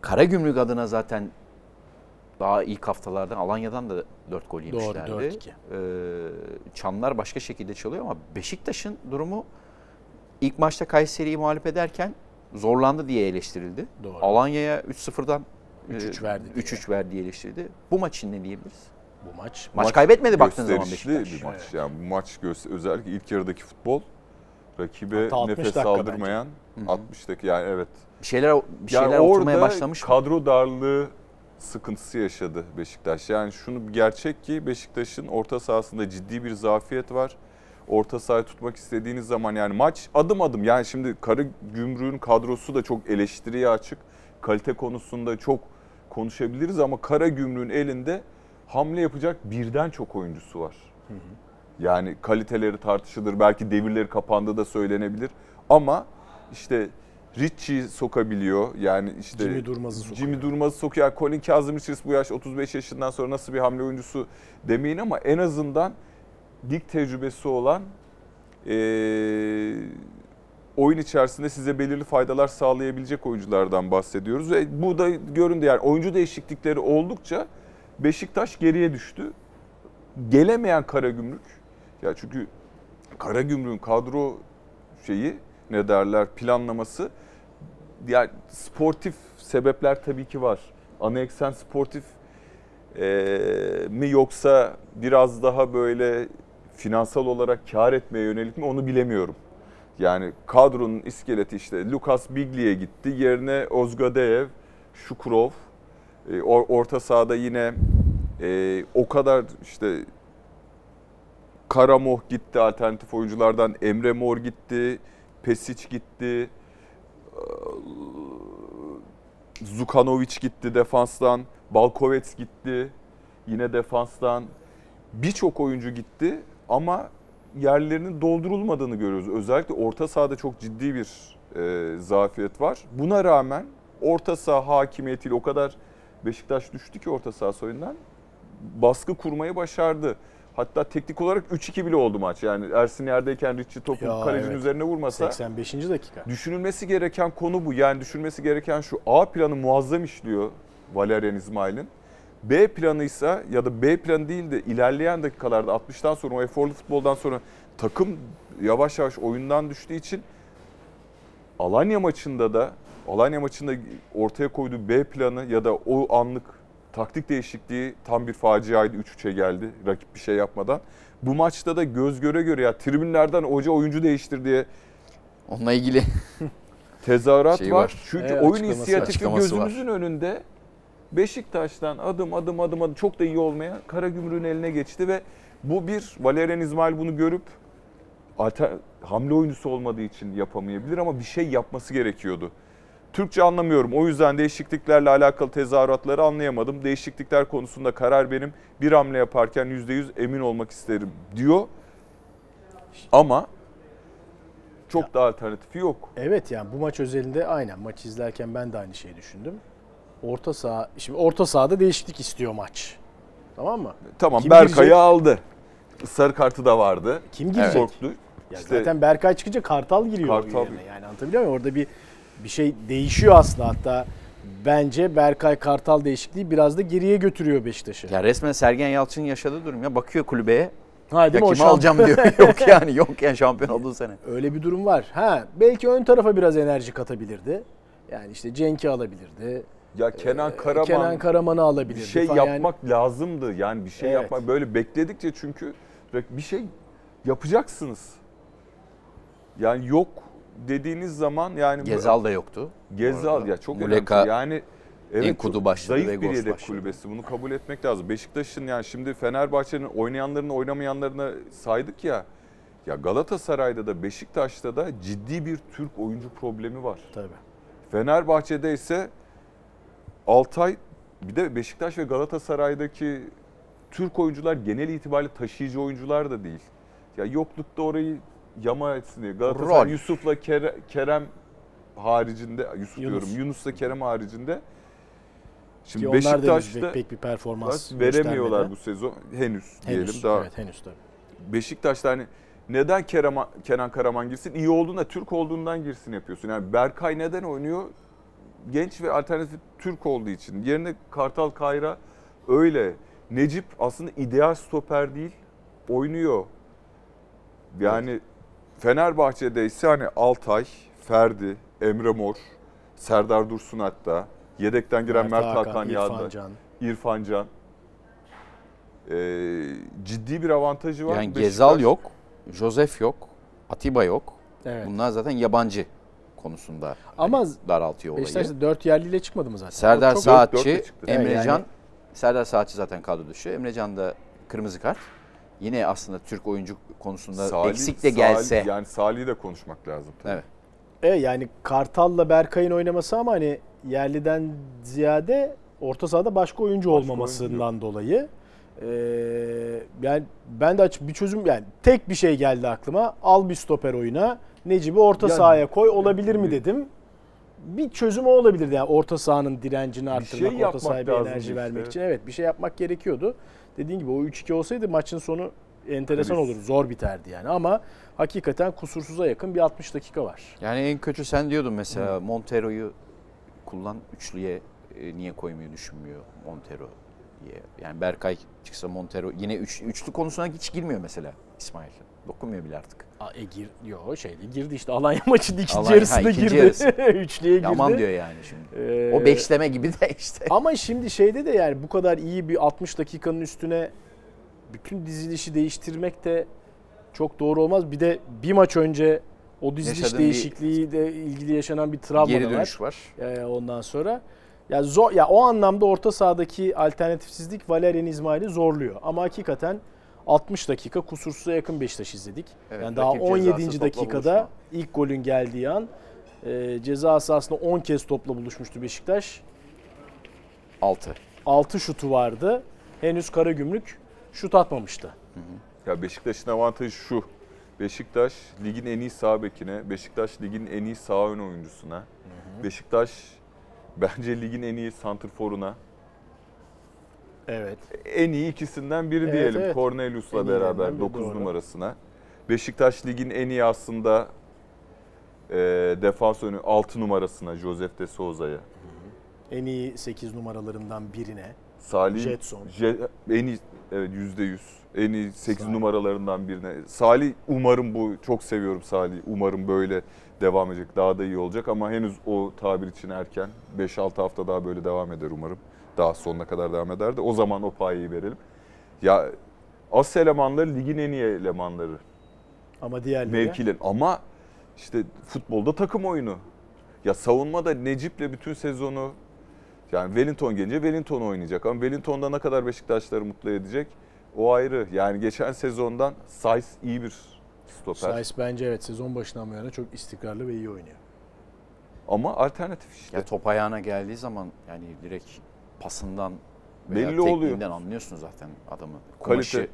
Karagümrük adına zaten daha ilk haftalarda Alanya'dan da 4 gol yemişlerdi. 4-2. Ee, çanlar başka şekilde çalıyor ama Beşiktaş'ın durumu ilk maçta Kayseri'yi mağlup ederken zorlandı diye eleştirildi. Doğru. Alanya'ya 3-0'dan 3-3 verdi diye. 3-3 verdi diye eleştirildi. Bu maç için ne diyebiliriz? Bu maç. Maç, kaybetmedi baktığın zaman Beşiktaş. bir maç. Yani bu maç göster- özellikle ilk yarıdaki futbol rakibe Hatta 60 nefes aldırmayan 60 dakika yani evet. Bir şeyler bir şeyler yani oturmaya orada başlamış mı? kadro darlığı sıkıntısı yaşadı Beşiktaş. Yani şunu gerçek ki Beşiktaş'ın orta sahasında ciddi bir zafiyet var. Orta sahayı tutmak istediğiniz zaman yani maç adım adım yani şimdi Karı Gümrük'ün kadrosu da çok eleştiriye açık. Kalite konusunda çok konuşabiliriz ama Kara Gümrük'ün elinde hamle yapacak birden çok oyuncusu var. Yani kaliteleri tartışılır. Belki devirleri kapandığı da söylenebilir. Ama işte Richie sokabiliyor. Yani işte Jimmy Durmaz'ı sokuyor. Jimmy Durmaz'ı sokuyor. Colin Kazım Richards bu yaş 35 yaşından sonra nasıl bir hamle oyuncusu demeyin ama en azından lig tecrübesi olan eee, oyun içerisinde size belirli faydalar sağlayabilecek oyunculardan bahsediyoruz. Ve bu da göründü yani oyuncu değişiklikleri oldukça Beşiktaş geriye düştü. Gelemeyen Karagümrük ya çünkü Karagümrük'ün kadro şeyi ne derler planlaması yani sportif sebepler tabii ki var. Ana eksen sportif eee, mi yoksa biraz daha böyle finansal olarak kar etmeye yönelik mi onu bilemiyorum. Yani kadronun iskeleti işte Lucas Bigli'ye gitti. Yerine Ozgadeyev, Şukurov. E, or- orta sahada yine e, o kadar işte Karamoh gitti alternatif oyunculardan. Emre Mor gitti. Pesic gitti. Zukanovic gitti defanstan. Balkovets gitti. Yine defanstan. Birçok oyuncu gitti ama yerlerinin doldurulmadığını görüyoruz. Özellikle orta sahada çok ciddi bir e, zafiyet var. Buna rağmen orta saha hakimiyetiyle o kadar Beşiktaş düştü ki orta saha oyundan baskı kurmayı başardı. Hatta teknik olarak 3-2 bile oldu maç. Yani Ersin yerdeyken Richie topu Ya, kalecinin evet. üzerine vurmasa 85. dakika. Düşünülmesi gereken konu bu. Yani düşünülmesi gereken şu A planı muazzam işliyor Valerian İsmail'in. B planı ise ya da B planı değil de ilerleyen dakikalarda 60'tan sonra o eforlu futboldan sonra takım yavaş yavaş oyundan düştüğü için Alanya maçında da Alanya maçında ortaya koyduğu B planı ya da o anlık taktik değişikliği tam bir faciaydı. 3-3'e geldi rakip bir şey yapmadan. Bu maçta da göz göre göre ya tribünlerden hoca oyuncu değiştir diye Onunla ilgili tezahürat Şey var. var. Çünkü Evet, oyun var. inisiyatifi gözümüzün önünde Beşiktaş'tan adım adım adım adım çok da iyi olmaya Karagümrük'ün eline geçti ve bu bir Valerian İsmail bunu görüp alter, hamle oyuncusu olmadığı için yapamayabilir ama bir şey yapması gerekiyordu. Türkçe anlamıyorum. O yüzden değişikliklerle alakalı tezahüratları anlayamadım. Değişiklikler konusunda karar benim. Bir hamle yaparken %100 emin olmak isterim diyor. Ama çok da alternatifi yok. Evet yani bu maç özelinde aynen maç izlerken ben de aynı şeyi düşündüm. Orta saha şimdi orta sahada değişiklik istiyor maç. Tamam mı? Tamam Kim Berkay'ı girecek? aldı. Sarı kartı da vardı. Kim girecek? Korktu. Ya İşte zaten Berkay çıkınca Kartal giriyor Kartal. yerine. Yani anlatabiliyor muyum? Orada bir bir şey değişiyor aslında hatta bence Berkay Kartal değişikliği biraz da geriye götürüyor Beşiktaş'ı. ya resmen Sergen Yalçın'ın yaşadığı durum ya bakıyor kulübeye. Ha, Ya değil mi? O kimi alacağım diyor. yok yani yok yani şampiyon olduğu sene. Öyle bir durum var. Ha belki ön tarafa biraz enerji katabilirdi. Yani işte Cenk'i alabilirdi. ya Kenan Karaman Kenan Karaman'ı bir alabilirdi. şey falan. Yani yapmak lazımdı. Yani bir şey Evet. yapmak böyle bekledikçe çünkü bir şey yapacaksınız. Yani yok dediğiniz zaman yani Gezal da yoktu. Gezal ya çok Muleka, önemli. Yani evet Enkudu başladı, zayıf bir yedek başladı. kulübesi. Bunu kabul etmek lazım. Beşiktaş'ın yani şimdi Fenerbahçe'nin oynayanlarını oynamayanlarını saydık ya. Ya Galatasaray'da da Beşiktaş'ta da ciddi bir Türk oyuncu problemi var. tabii. Fenerbahçe'de ise Altay bir de Beşiktaş ve Galatasaray'daki Türk oyuncular genel itibariyle taşıyıcı oyuncular da değil. Ya yoklukta orayı yama etsin diye. Galatasaray Rol. Yusuf'la Kere- Kerem haricinde, Yusuf Yunus. diyorum, Yunus'la Kerem haricinde. Şimdi Ki Beşiktaş'ta pek, pek bir performans veremiyorlar bu sezon henüz, diyelim. Henüz, Daha evet henüz tabii. Beşiktaş'ta hani neden Kerem, Kenan Karaman girsin? İyi olduğunda, Türk olduğundan girsin yapıyorsun. Yani Berkay neden oynuyor? Genç ve alternatif Türk olduğu için. Yerine Kartal Kayra öyle. Necip aslında ideal stoper değil, oynuyor. Yani Fenerbahçe'de ise hani Altay, Ferdi, Emre Mor, Serdar Dursun hatta, yedekten giren Mert, Hakan, İrfan Yağda, Can. İrfan Can. Ee, ciddi bir avantajı var. Yani Beşiktaş. Gezal yok, Josef yok, Atiba yok. Evet. Bunlar zaten yabancı konusunda Ama daraltıyor olayı. Beşiktaş da 4 yerliyle çıkmadı mı zaten? Serdar Saatçi. Emrecan. Yani- Serdar Saatçi zaten kadro dışı. Emrecan da kırmızı kart. Yine aslında Türk oyuncu konusunda Salih- eksik de Salih- gelse. yani Salih'i de konuşmak lazım. Tabii. Evet. Evet yani Kartal'la Berkay'ın oynaması ama hani yerliden ziyade orta sahada başka oyuncu Başka olmamasından dolayı ee, yani ben de aç bir çözüm yani tek bir şey geldi aklıma. Al bir stoper oyuna. Necip'i orta Yani- sahaya koy olabilir mi dedim. Bir çözüm o olabilirdi yani orta sahanın direncini arttırmak, şey orta sahaya bir enerji işte, vermek için. Evet bir şey yapmak gerekiyordu. Dediğin gibi o 3-2 olsaydı maçın sonu enteresan Tabii. olur. Zor biterdi yani ama hakikaten kusursuza yakın bir 60 dakika var. Yani en kötü sen diyordun mesela Montero'yu kullan üçlüye e, niye koymuyor düşünmüyor Montero diye. Yani Berkay çıksa Montero yine üç, üçlü konusuna hiç girmiyor mesela İsmail. Dokunmuyor bile artık. Aa, E gir, yo şeydi girdi işte Alanya maçının ikinci Alanya- ha, yarısında ikinci girdi. yarısı. Üçlüye girdi. Aman diyor yani şimdi. Ee, O beşleme gibi de işte. Ama şimdi şeyde de yani bu kadar iyi bir 60 dakikanın üstüne bütün dizilişi değiştirmek de çok doğru olmaz. Bir de bir maç önce o diziliş Yaşadığın bir- değişikliği de ilgili yaşanan bir travma Geri da var. dönüş var. Ee, ondan sonra ya zor ya o anlamda orta sahadaki alternatifsizlik Valerian İsmail'i zorluyor. Ama hakikaten 60 dakika kusursuza yakın Beşiktaş izledik. Evet, yani daha rakip 17. cezası topla dakikada buluşma. ilk golün geldiği an e, ceza sahasında 10 kez topla buluşmuştu Beşiktaş. 6. 6 şutu vardı. Henüz Karagümrük şut atmamıştı. Ya Beşiktaş'ın avantajı şu. Beşiktaş ligin en iyi sağ bekine, Beşiktaş ligin en iyi sağ ön oyuncusuna, Beşiktaş bence ligin en iyi santrforuna, Evet. en iyi ikisinden biri Evet, diyelim evet. Cornelius'la En beraber iyilerinden biri, 9 doğru. numarasına. Beşiktaş ligin en iyi aslında e, defans önü 6 numarasına Josef de Souza'ya. En iyi 8 numaralarından birine. Salih Jetson. Je- en iyi evet %100 en iyi 8 Salih. numaralarından birine. Salih umarım bu çok seviyorum Salih. Umarım böyle devam edecek. Daha da iyi olacak ama henüz o tabir için erken. 5-6 hafta daha böyle devam eder umarım. Daha sonuna kadar devam ederdi. O zaman o payı verelim. Ya as elemanları ligin en iyi elemanları. Ama diğerleri mevkiler. Ama işte futbolda takım oyunu. Ya savunmada Necip'le bütün sezonu yani Wellington gelince Wellington oynayacak. Ama Wellington'da ne kadar Beşiktaşları mutlu edecek o ayrı. Yani geçen sezondan Saiz iyi bir stoper. Saiz bence evet sezon başından bu yana çok istikrarlı ve iyi oynuyor. Ama alternatif işte. Ya top ayağına geldiği zaman yani direkt pasından Belli veya oluyor. tekniğinden anlıyorsun zaten adamın. Kumaşı, Kalite.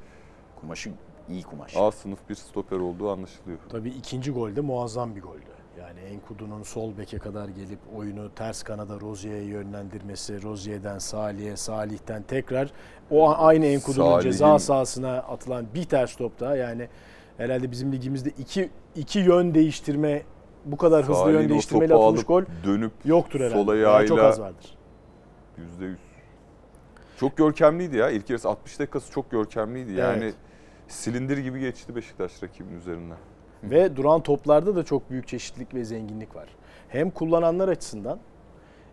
kumaşı iyi kumaş. A sınıf bir stoper olduğu anlaşılıyor. Tabii ikinci golde muazzam bir goldü. Yani Enkudu'nun sol beke kadar gelip oyunu ters kanada Rozier'e yönlendirmesi, Rozier'den Salih'e, Salih'ten tekrar o aynı Enkudu'nun Salih'in- ceza sahasına atılan bir ters top daha yani herhalde bizim ligimizde iki, iki yön değiştirme bu kadar hızlı Salih'in yön değiştirmeyle atılmış gol dönüp yoktur herhalde. sol Veya çok az vardır. Yüzde yüz. Çok görkemliydi ya. İlk yarısı 60 dakikası çok görkemliydi. Yani Evet. silindir gibi geçti Beşiktaş rakibinin üzerinden. Ve duran toplarda da çok büyük çeşitlilik ve zenginlik var. Hem kullananlar açısından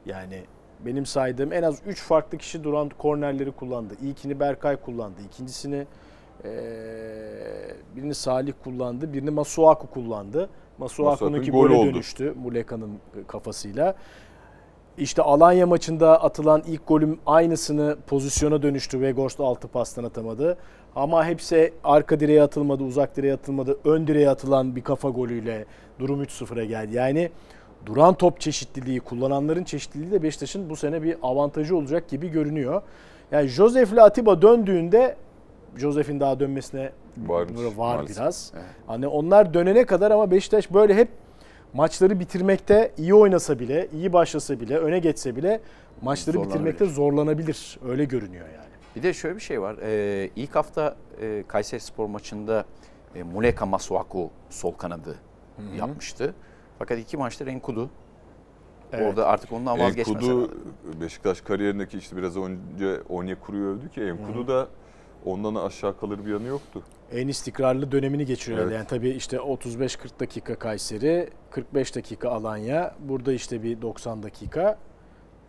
yani benim saydığım en az 3 farklı kişi duran kornerleri kullandı. İlkini Berkay kullandı. İkincisini eee, birini Salih kullandı. Birini Masuaku kullandı. Masuaku'nunki Masuaku'nun gol oldu. dönüştü Muleka'nın kafasıyla. İşte Alanya maçında atılan ilk golüm aynısını pozisyona dönüştü. Weghorst altı pastan atamadı. Ama hepsi arka direğe atılmadı, uzak direğe atılmadı. Ön direğe atılan bir kafa golüyle durum 3-0'a geldi. Yani duran top çeşitliliği, kullananların çeşitliliği de Beşiktaş'ın bu sene bir avantajı olacak gibi görünüyor. Yani Josef ile Atiba döndüğünde Josef'in daha dönmesine Var, var maalesef. biraz. Evet. Hani onlar dönene kadar ama Beşiktaş böyle hep maçları bitirmekte iyi oynasa bile, iyi başlasa bile, öne geçse bile maçları Zorlanabilir. bitirmekte zorlanabilir. Öyle görünüyor yani. Bir de şöyle bir şey var. Ee, ilk hafta e, Kayseri Spor maçında e, Muleka Masuaku sol kanadı yapmıştı. Fakat iki maçta Enkudu. Evet. Orada artık ondan vazgeçmesi Enkudu. Beşiktaş kariyerindeki işte biraz önce Onyekuru'yu övdü ki Enkudu da ondan aşağı kalır bir yanı yoktu. En istikrarlı dönemini geçiriyor. Evet. Yani tabii işte 35-40 dakika Kayseri, 45 dakika Alanya. Burada işte bir 90 dakika.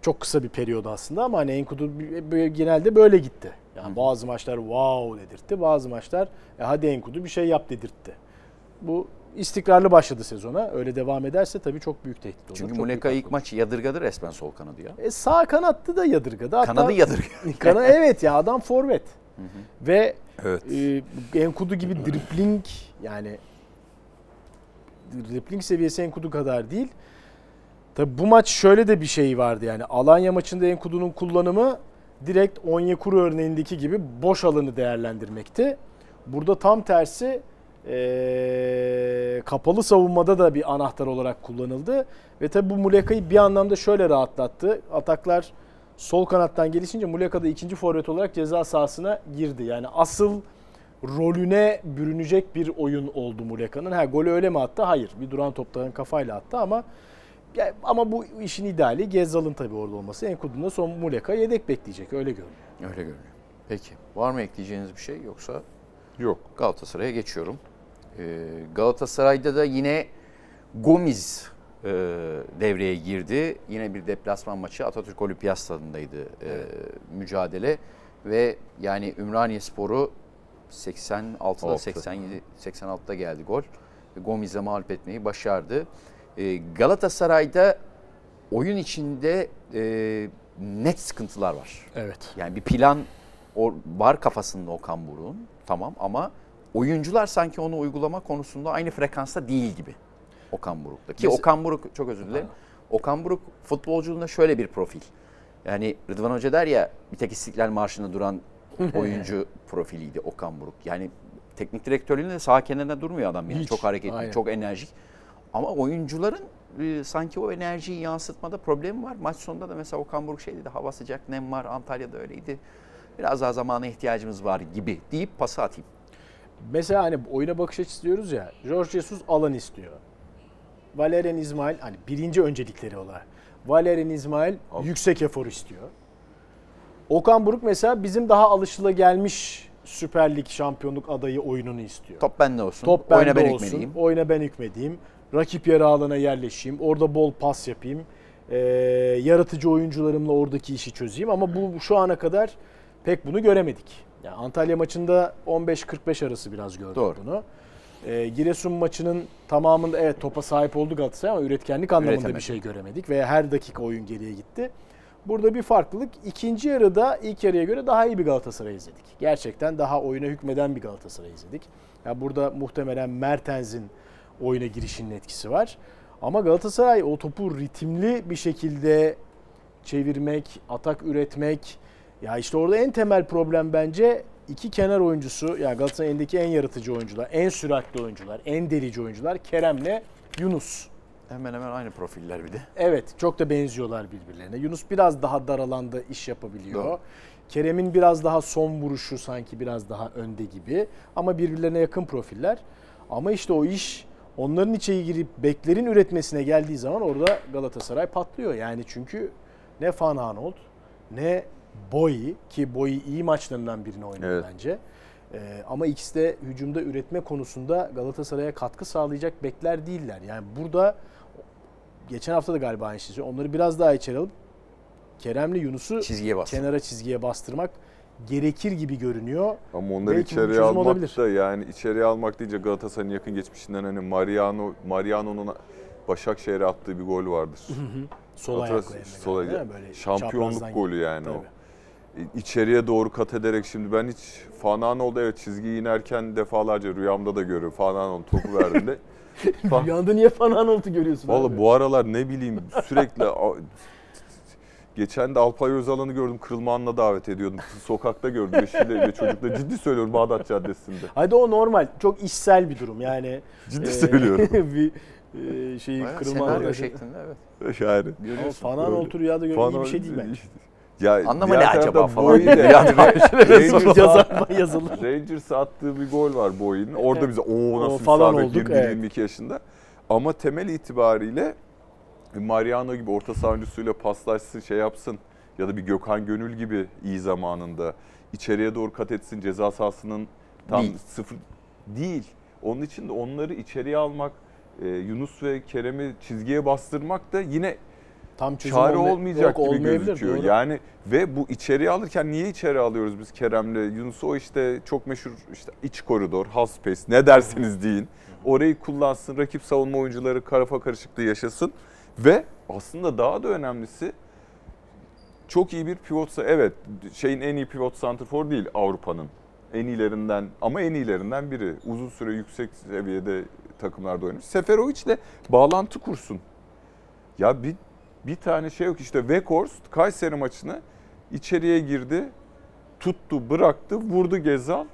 Çok kısa bir periyod aslında ama hani Enkudu genelde böyle gitti. Yani bazı maçlar wow dedirtti, bazı maçlar e hadi Enkudu bir şey yap dedirtti. Bu istikrarlı başladı sezona. Öyle devam ederse tabii çok büyük tehdit olur. Çünkü Muleka ilk maç yadırgadı resmen sol kanadı ya. E, sağ kanattı da yadırgadı. Hatta Kanadı yadırgıyor. Kana, evet ya adam forvet. Ve Evet. e, Enkudu gibi dripling yani dripling seviyesi Enkudu kadar değil. Tabi bu maç şöyle de bir şey vardı yani Alanya maçında Enkudu'nun kullanımı direkt Onyekuru örneğindeki gibi boş alanı değerlendirmekti. Burada tam tersi e, kapalı savunmada da bir anahtar olarak kullanıldı. Ve tabi bu Muleka'yı bir anlamda şöyle rahatlattı. Ataklar sol kanattan gelişince Muleka da ikinci forvet olarak ceza sahasına girdi. Yani asıl rolüne bürünecek bir oyun oldu Muleka'nın. Ha golü öyle mi attı? Hayır. Bir duran toptan kafayla attı ama ya, ama bu işin ideali Gezzal'ın tabii orada olması. Enkudu'nda son Muleka yedek bekleyecek. Öyle görünüyor. Öyle görünüyor. Peki. Var mı ekleyeceğiniz bir şey yoksa Yok. Galatasaray'a geçiyorum. Ee, Galatasaray'da da yine Gomis e, devreye girdi. Yine bir deplasman maçı Atatürk Olimpiyat Stadı'ndaydı e, mücadele. Ve yani Ümraniye Sporu 86'da Altı. 87 86'da geldi gol. Ve Gomis'e mağlup etmeyi başardı. Ee, Galatasaray'da oyun içinde e, net sıkıntılar var. Evet. Yani bir plan o- var kafasında Okan Buruk'un tamam ama oyuncular sanki onu uygulama konusunda aynı frekansta değil gibi Okan Buruk'ta. Ki Mesela- Okan Buruk çok özür dilerim. Okan Buruk futbolculuğunda şöyle bir profil. Yani Rıdvan Hoca der ya bir tek İstiklal Marşı'nda duran oyuncu profiliydi Okan Buruk. Yani teknik direktörlüğünde de sağ kenarında durmuyor adam yani. Hiç, Çok hareketli, aynen. çok enerjik. Ama oyuncuların e, sanki o enerjiyi yansıtmada problemi var. Maç sonunda da mesela Okan Buruk şey dedi, hava sıcak, nem var, Antalya'da öyleydi. Biraz daha zamana ihtiyacımız var gibi deyip pası atayım. Mesela hani oyuna bakış açısı diyoruz ya. Jorge Jesus alan istiyor. Valerian İsmail hani birinci öncelikleri olarak. Valerian İsmail Al. yüksek efor istiyor. Okan Buruk mesela bizim daha alışılagelmiş Süper Lig şampiyonluk adayı oyununu istiyor. Top bende olsun, Top bende oyuna ben olsun, hükmedeyim. oyuna ben hükmedeyim. Rakip yarı alana yerleşeyim, orada bol pas yapayım. e, yaratıcı oyuncularımla oradaki işi çözeyim ama bu şu ana kadar pek bunu göremedik. Yani Antalya maçında 15-45 arası biraz gördük Doğru. bunu. E, Giresun maçının tamamında evet topa sahip oldu Galatasaray ama üretkenlik anlamında Üretemedi. bir şey göremedik ve her dakika oyun geriye gitti. Burada bir farklılık. İkinci yarıda ilk yarıya göre daha iyi bir Galatasaray izledik. Gerçekten daha oyuna hükmeden bir Galatasaray izledik. Ya burada muhtemelen Mertens'in oyuna girişinin etkisi var. Ama Galatasaray o topu ritimli bir şekilde çevirmek, atak üretmek. Ya işte orada en temel problem bence iki kenar oyuncusu. Ya Galatasaray'ın elindeki en yaratıcı oyuncular, en süratli oyuncular, en delici oyuncular Kerem'le Yunus. Hemen hemen aynı profiller bir de. Evet çok da benziyorlar birbirlerine. Yunus biraz daha dar alanda iş yapabiliyor. Doğru. Kerem'in biraz daha son vuruşu sanki biraz daha önde gibi. Ama birbirlerine yakın profiller. Ama işte o iş onların içeri girip beklerin üretmesine geldiği zaman orada Galatasaray patlıyor. Yani çünkü ne Van Aanholt ne Boyi ki Boyi iyi maçlarından birini oynadı Evet. bence. Ee, ama ikisi de hücumda üretme konusunda Galatasaray'a katkı sağlayacak bekler değiller. Yani burada geçen hafta da galiba aynı şey. Onları biraz daha içeri alıp Kerem'le Yunus'u Çizgiye kenara çizgiye bastırmak gerekir gibi görünüyor. Ama onları Belki içeriye almak olabilir. da yani içeriye almak deyince Galatasaray'ın yakın geçmişinden hani Mariano Mariano'nun Başakşehir'e attığı bir gol vardır. Sol ayakla Emre sol ayakla. mi? Böyle Şampiyonluk golü yani o. İçeriye doğru kat ederek şimdi ben hiç Fanan oldu evet çizgiyi inerken defalarca rüyamda da görüyorum. Fanan oldu topu verdiğinde. Fa- Rüyanda niye Van Aanholt'u görüyorsun? Valla bu aralar ne bileyim sürekli Geçen de Alpay Özalan'ı gördüm. Kırılma Anı'na davet ediyordum. Sokakta gördüm eşiyle ve çocukla. Ciddi söylüyorum Bağdat Caddesi'nde. Hadi o normal. Çok işsel bir durum. Yani Ciddi e, söylüyorum. bir e, şeyi Bayağı kırılma senaryo şeklinde evet. Yani. Ama Van Aanholt'u rüyada görmek iyi bir şey değil bence. Ya Anlamı ne acaba falan. Bowie de- Bir anda Rangers'a- Yazar yazılır. Rangers'a attığı bir gol var Boy'un. Orada Evet. bize o nasıl O bir falan sabit olduk, 21-22 yaşında. Ama temel itibariyle Mariano gibi orta saha oyuncusuyla paslaşsın şey yapsın ya da bir Gökhan Gönül gibi iyi zamanında içeriye doğru kat etsin ceza sahasının tam Değil. sıfır değil. Onun için de onları içeriye almak e, Yunus ve Kerem'i çizgiye bastırmak da yine Tam çözüm çare olma- olmayacak yok, gibi gözüküyor. doğru. Yani ve bu içeriye alırken niye içeri alıyoruz biz Kerem'le Yunus'u o işte çok meşhur işte iç koridor, half space ne derseniz deyin. Orayı kullansın, rakip savunma oyuncuları karafa karışıklığı yaşasın ve aslında daha da önemlisi çok iyi bir pivotsa evet şeyin en iyi pivot santrfor değil Avrupa'nın. En iyilerinden ama en iyilerinden biri. Uzun süre yüksek seviyede takımlarda oynamış. Seferovic'le bağlantı kursun. Ya bir bir tane şey yok işte Weghorst Kayseri maçını içeriye girdi. Tuttu, bıraktı, vurdu Gezal.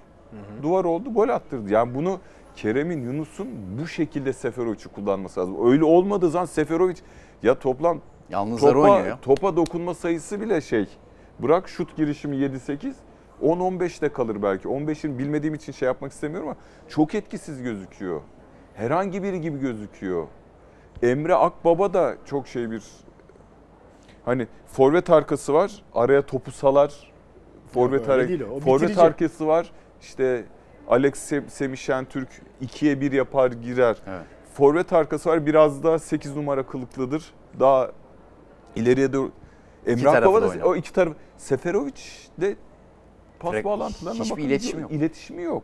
Duvar oldu, gol attırdı. Yani bunu Kerem'in, Yunus'un bu şekilde Seferovic'i kullanması lazım. Öyle olmadığı zaman Seferovic ya toplam Yalnızları topa, oynuyor topa dokunma sayısı bile şey. Bırak şut girişimi 7-8. 10-15'te kalır belki. 15'in bilmediğim için şey yapmak istemiyorum ama çok etkisiz gözüküyor. Herhangi biri gibi gözüküyor. Emre Akbaba da çok şey bir hani forvet arkası var. Araya topu salar. Forvet, o forvet arkası var. İşte Alex Sem- Semih Şentürk 2'ye 1 yapar girer. Evet. Forvet arkası var. Biraz daha 8 numara kılıklıdır. Daha ileriye doğru. Emre tarafı Akbaba da da oynar. o iki taraf. Seferovic de pas Direkt bağlantılarına hiçbir bakın, iletişimi yok. İletişimi yok.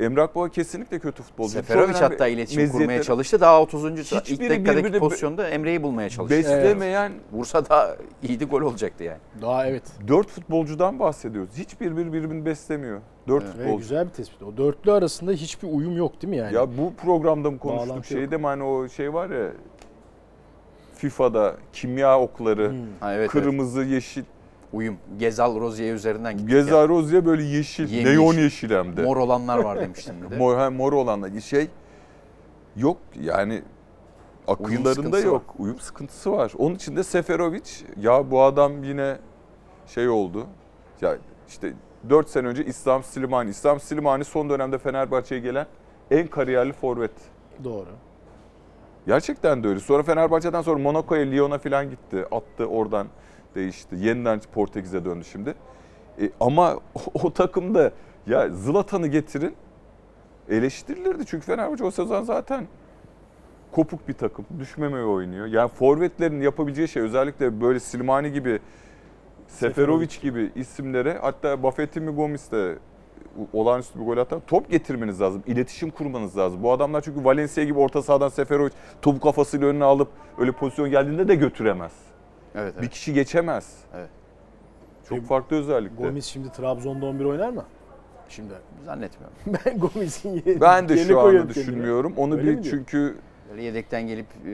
Emre Akbaba kesinlikle kötü futbolcu. Seferovic hatta iletişim kurmaya meziyetleri. çalıştı. Daha 30. ilk Hiçbiri dakikadaki birbirine- pozisyonda Emre'yi bulmaya çalıştı. Beslemeyen Vursa daha iyiydi gol olacaktı yani. Daha evet. dört futbolcudan bahsediyoruz. Hiçbir bir birbirini beslemiyor. Dört Evet. Ve futbolcu. güzel bir tespit. O dörtlü arasında hiçbir uyum yok değil mi yani? Ya bu programda mı konuştuk? Bağlantı yok. Şeyde mi hani o şey var ya FIFA'da kimya okları, Hmm. Ha, evet, evet. kırmızı, yeşil. Uyum. Gezal Rozier üzerinden gittik. Geza Rozya böyle yeşil, Yemyeşil. neon yeşil hem de. Mor olanlar var demiştim de. Mor, ha, mor olanlar şey yok yani akıllarında sıkıntısı yok. Uyum sıkıntısı var. Onun için de Seferovic ya bu adam yine şey oldu. Ya işte 4 sene önce İslam Slimani. İslam Slimani son dönemde Fenerbahçe'ye gelen en kariyerli forvet. Doğru. Gerçekten de öyle. Sonra Fenerbahçe'den sonra Monaco'ya, Lyon'a falan gitti. Attı oradan değişti. Yeniden Portekiz'e döndü şimdi. E, ama o, o takımda ya Zlatan'ı getirin eleştirilirdi. Çünkü Fenerbahçe o sezon zaten kopuk bir takım. Düşmemeye oynuyor. Yani forvetlerin yapabileceği şey özellikle böyle Silmani gibi Seferovic gibi isimlere hatta Buffett'in Gomis de olağanüstü bir gol atar. Top getirmeniz lazım. iletişim kurmanız lazım. Bu adamlar çünkü Valencia gibi orta sahadan Seferovic topu kafasıyla önüne alıp öyle pozisyon geldiğinde de götüremez. Evet, evet. Bir kişi geçemez. Evet. Çok farklı özellikle. Gomis şimdi Trabzon'da 11 oynar mı? Şimdi Zannetmiyorum. ben Gomis'in ye- Ben de şu anda düşünmüyorum. Onu Öyle bir çünkü Böyle yedekten gelip e,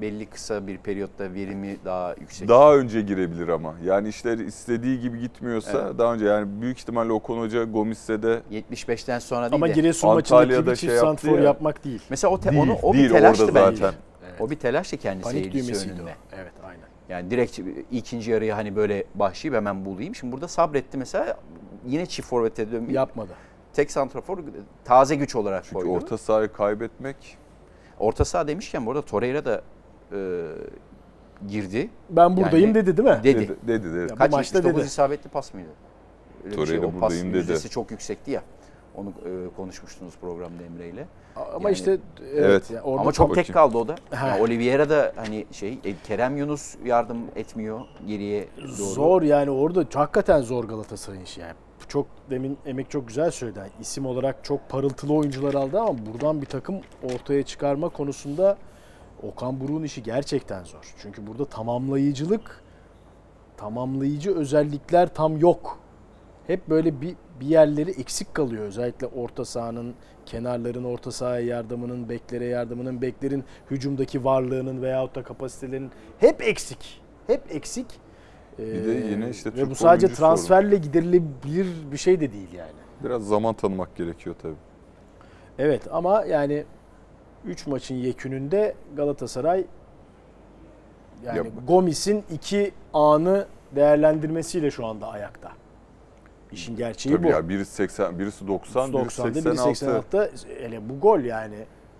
belli kısa bir periyotta verimi daha yüksek. daha önce girebilir ama. Yani işler istediği gibi gitmiyorsa Evet. daha önce yani büyük ihtimalle Okan Hoca Gomis'e de 75'ten sonra değil Ama de. Giresun Antalya'da maçındaki bir şey çift yaptı santfor ya. yapmak değil. Mesela o, te- değil, onu, o değil bir telaştı orada bence. zaten. O bir telaştı kendi Panik seyircisi düğmesiydi önünde. o. Evet aynen. Yani direkt ikinci yarıya hani böyle başlayıp hemen bulayım. Şimdi burada sabretti mesela yine çift forvete dönmüş. Yapmadı. Tek santrafor taze güç olarak Çünkü koydu. orta sahayı kaybetmek Orta saha demişken bu arada Torreira da e, girdi. Ben buradayım Yani- dedi değil mi? Dedi. dedi. dedi, dedi. Ya Kaç maçta 79 dedi. isabetli pas mıydı? Öyle bir şey. Torreira O pas buradayım dedi. yüzdesi çok yüksekti ya. Onu e, konuşmuştunuz programda Emre ile. Ama Yani- işte evet, Evet. ya orada Ama çok tek kaldı o da. Ha. Yani Oliveira da hani şey e, Kerem Yunus yardım etmiyor geriye doğru. Zor yani orada hakikaten zor Galatasaray'ın işi yani. Çok demin Emek çok güzel söyledi. Yani isim olarak çok parıltılı oyuncular aldı ama buradan bir takım ortaya çıkarma konusunda Okan Buruk'un işi gerçekten zor. Çünkü burada tamamlayıcılık, tamamlayıcı özellikler tam yok. Hep böyle bir, bir yerleri eksik kalıyor. Özellikle orta sahanın, kenarların orta sahaya yardımının, beklere yardımının, beklerin hücumdaki varlığının veyahut da kapasitelerinin hep eksik. Hep eksik. Bir de Ee, yine işte ve Türk bu sadece transferle giderilebilir bir şey de değil yani. Biraz zaman tanımak gerekiyor tabii. Evet ama yani 3 maçın yekününde Galatasaray yani Ya- Gomis'in iki anı değerlendirmesiyle şu anda ayakta. İşin gerçeği Tabii bu. ya birisi 80, birisi 90, birisi 90'da biri 86. 86'da hele bu gol yani.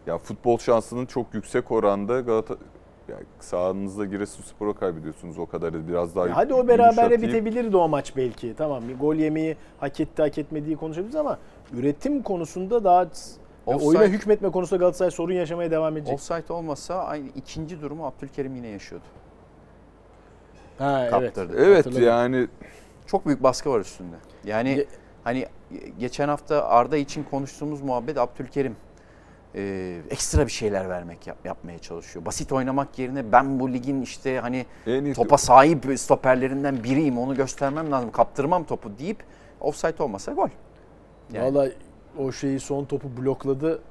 Ya futbol şansının çok yüksek oranda Galata ya sahanızda Giresunspor'a kaybediyorsunuz o kadarı biraz daha Ya hadi o berabere bitebilirdi o maç belki. Tamam bir gol yemeyi hak etti hak etmediği konuşabiliriz ama üretim konusunda daha Offside- oyuna hükmetme konusunda Galatasaray sorun yaşamaya devam edecek. Offside olmasa aynı ikinci durumu Abdülkerim yine yaşıyordu. Ha evet. kaptırdı. Evet Hatırladım. yani Çok büyük baskı var üstünde. Yani Ge- hani geçen hafta Arda için konuştuğumuz muhabbet Abdülkerim e, ekstra bir şeyler vermek yap- yapmaya çalışıyor. Basit oynamak yerine ben bu ligin işte hani en topa sahip stoperlerinden biriyim onu göstermem lazım kaptırmam topu deyip offside olmasa gol. Yani, Valla o şeyi son topu blokladı.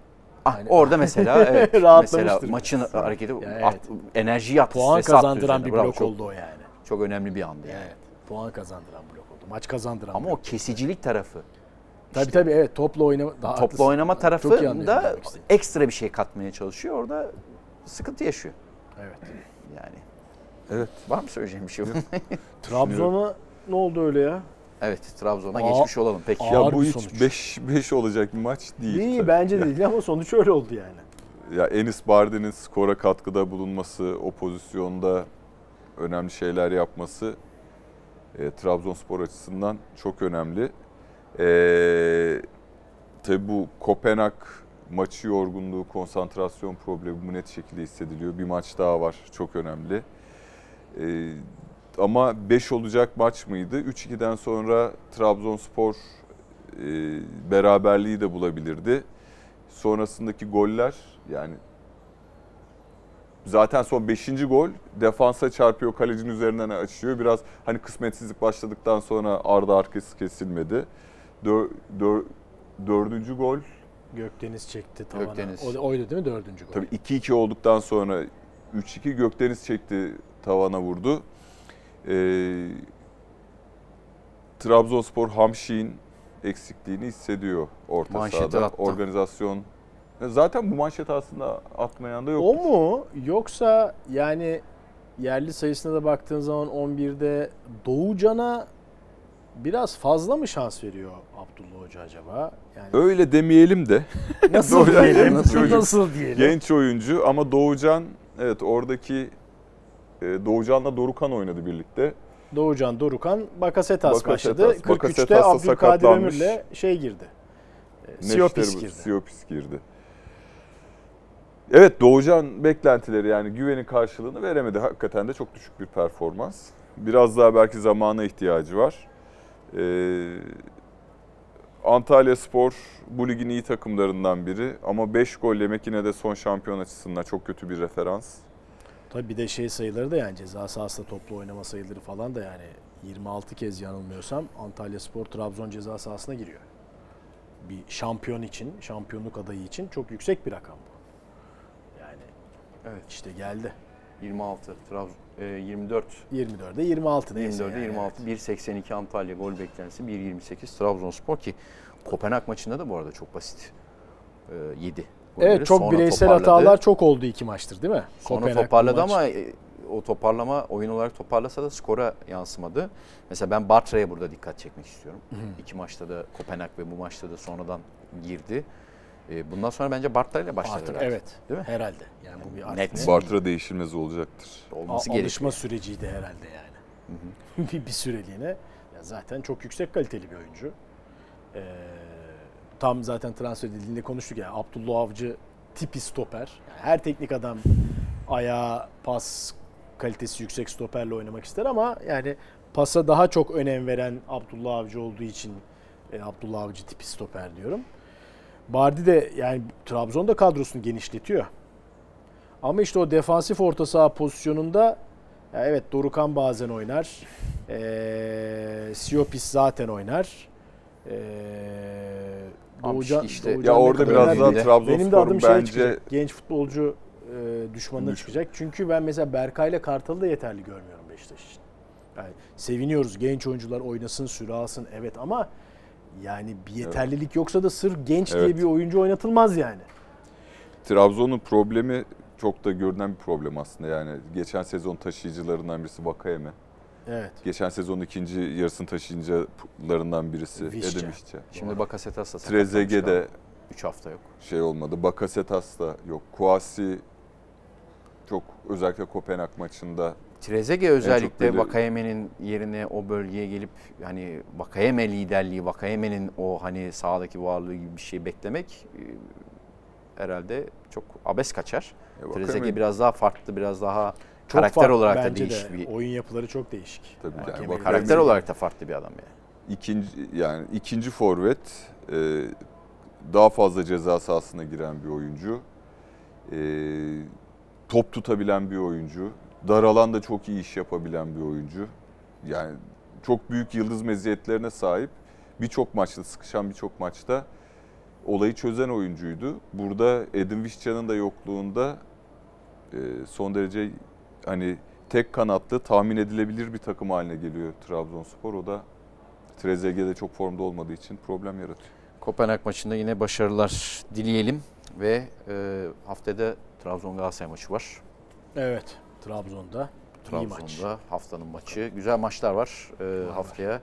ah, yani- orada mesela evet mesela maçın hareketi Yani at, evet. enerjiyi attı. Puan kazandıran bir Bravo, blok çok, oldu o yani. Çok önemli bir andı yani. Evet. Puan kazandıran blok oldu. Maç kazandıran Ama blok. o kesicilik tarafı Tabii tabii evet topla oynama. Daha topla haklısın. oynama demek istediğini. ekstra bir şey katmaya çalışıyor. Orada sıkıntı yaşıyor. Evet. Yani Evet. var mı söyleyeceğim bir şey? Trabzon'a ne oldu öyle ya? evet Trabzon'a Aa, geçmiş olalım peki. Ya bu hiç sonuç. 5 5 olacak bir maç değil. İyi tabii. bence Ya- de değil ama sonuç öyle oldu yani. Ya Enis Bardi'nin skora katkıda bulunması, o pozisyonda önemli şeyler yapması e, Trabzonspor açısından çok önemli. E, tabii bu Kopenhag maçı yorgunluğu, konsantrasyon problemi bu net şekilde hissediliyor. Bir maç daha var, çok önemli. E, ama 5 olacak maç mıydı? 3-2'den sonra Trabzonspor e, beraberliği de bulabilirdi. Sonrasındaki goller yani zaten son 5. gol defansa çarpıyor kalecinin üzerinden açıyor. Biraz hani kısmetsizlik başladıktan sonra ardı arkası kesilmedi. Dör, dör, dördüncü gol Gökdeniz çekti tavana. Gökdeniz. O, oydu değil mi dördüncü gol? tabii 2-2 olduktan sonra 3-2 Gökdeniz çekti tavana vurdu. Ee, Trabzonspor Hamşik'in eksikliğini hissediyor orta Manşeti sahada. attı. Organizasyon. Zaten bu manşet aslında atmayan da yok. O mu? Yoksa yani yerli sayısına da baktığın zaman 11'de Doğucan'a biraz fazla mı şans veriyor Abdullah Hoca acaba? Yani Öyle demeyelim de nasıl Doğucan diyelim? genç çocuk. Nasıl diyelim? genç oyuncu ama Doğucan evet oradaki e, Doğucan'la Dorukan oynadı birlikte. Doğucan, Dorukan, Bakasetas, Bakasetas. başladı. 43'te Bakasetas Abdülkadir. Ömür'le şey girdi. E, Neşter- Siopis girdi. Siopis girdi. Evet Doğucan beklentileri yani güvenin karşılığını veremedi. Hakikaten de çok düşük bir performans. Biraz daha belki zamana ihtiyacı var. Ee, Antalya Spor bu ligin iyi takımlarından biri ama 5 gol yemek yine de son şampiyon açısından çok kötü bir referans. Tabii bir de şey sayıları da yani ceza sahasında toplu oynama sayıları falan da yani 26 kez yanılmıyorsam Antalya Spor Trabzon ceza sahasına giriyor. Bir şampiyon için, şampiyonluk adayı için çok yüksek bir rakam bu. Evet. işte geldi. 26 Trabzon e, 24 24'e 26 neyse 24'e yani. 26 1.82 Antalya gol beklentisi 1.28 Trabzonspor ki Kopenhag maçında da bu arada çok basit e, yedi. golleri. Evet çok Sonra bireysel toparladı. hatalar çok oldu iki maçtır değil mi? Sonra Kopenhag toparladı ama e, o toparlama oyun olarak toparlasa da skora yansımadı. Mesela ben Bartra'ya burada dikkat çekmek istiyorum. İki maçta da Kopenhag ve bu maçta da sonradan girdi. E, bundan sonra bence Bartra ile başlar herhalde. evet. Değil mi? Herhalde. Yani bu bir artık Net. ne? Bartra değişilmez olacaktır. Olması A- gerekiyor. alışma süreciydi herhalde yani. bir, bir süreliğine. Ya zaten çok yüksek kaliteli bir oyuncu. Ee, tam zaten transfer edildiğinde konuştuk ya. Abdullah Avcı tipi stoper. Yani her teknik adam ayağı, pas kalitesi yüksek stoperle oynamak ister ama yani pasa daha çok önem veren Abdullah Avcı olduğu için e, Abdullah Avcı tipi stoper diyorum. Bardi de yani Trabzon'da kadrosunu genişletiyor. Ama işte o defansif orta saha pozisyonunda ya evet Dorukan bazen oynar. Ee, Siopis zaten oynar. Ee, Ama işte- Doğucan Ya orada biraz daha Trabzonspor'un şey bence çıkacak. Genç futbolcu e, düşmanına Düş- çıkacak. Çünkü ben mesela Berkay ile Kartal'ı da yeterli görmüyorum Beşiktaş için. Yani seviniyoruz genç oyuncular oynasın, süre alsın evet ama yani bir yeterlilik yoksa da sırf genç diye Evet. bir oyuncu oynatılmaz yani. Trabzon'un problemi çok da görünen bir problem aslında yani. Geçen sezon taşıyıcılarından birisi Vakayeme. Evet. Geçen sezon ikinci yarısını taşıyıcılarından birisi. Edin Visca. Şimdi Bakasetas da Trezeguet de 3 hafta yok. şey olmadı. Bakasetas da yok. Kouassi çok özellikle Kopenhag maçında Trezeguet özellikle Vakayeme'nin yerine o bölgeye gelip hani Vakayeme liderliği, Vakayeme'nin o hani sahadaki varlığı gibi bir şey beklemek e, herhalde çok abes kaçar. e, Vakayeme- Trezeguet biraz daha farklı, biraz daha Çok karakter farklı olarak da değişik de. bir Oyun yapıları çok değişik. Tabii yani bak- karakter Vakayeme- olarak da farklı bir adam yani. ikinci yani ikinci forvet e, daha fazla ceza sahasına giren bir oyuncu. E, top tutabilen bir oyuncu. Dar alanda çok iyi iş yapabilen bir oyuncu. Yani çok büyük yıldız meziyetlerine sahip. Birçok maçta sıkışan birçok maçta olayı çözen oyuncuydu. Burada Edin Visca'nın da yokluğunda e, son derece hani tek kanatlı tahmin edilebilir bir takım haline geliyor Trabzonspor. O da Trezeguet'de çok formda olmadığı için problem yaratıyor. Kopenhag maçında yine başarılar dileyelim ve e, haftada Trabzon Galatasaray maçı var. Evet. Trabzon'da. İyi maç. Trabzon'da haftanın maçı. Güzel maçlar var. E, haftaya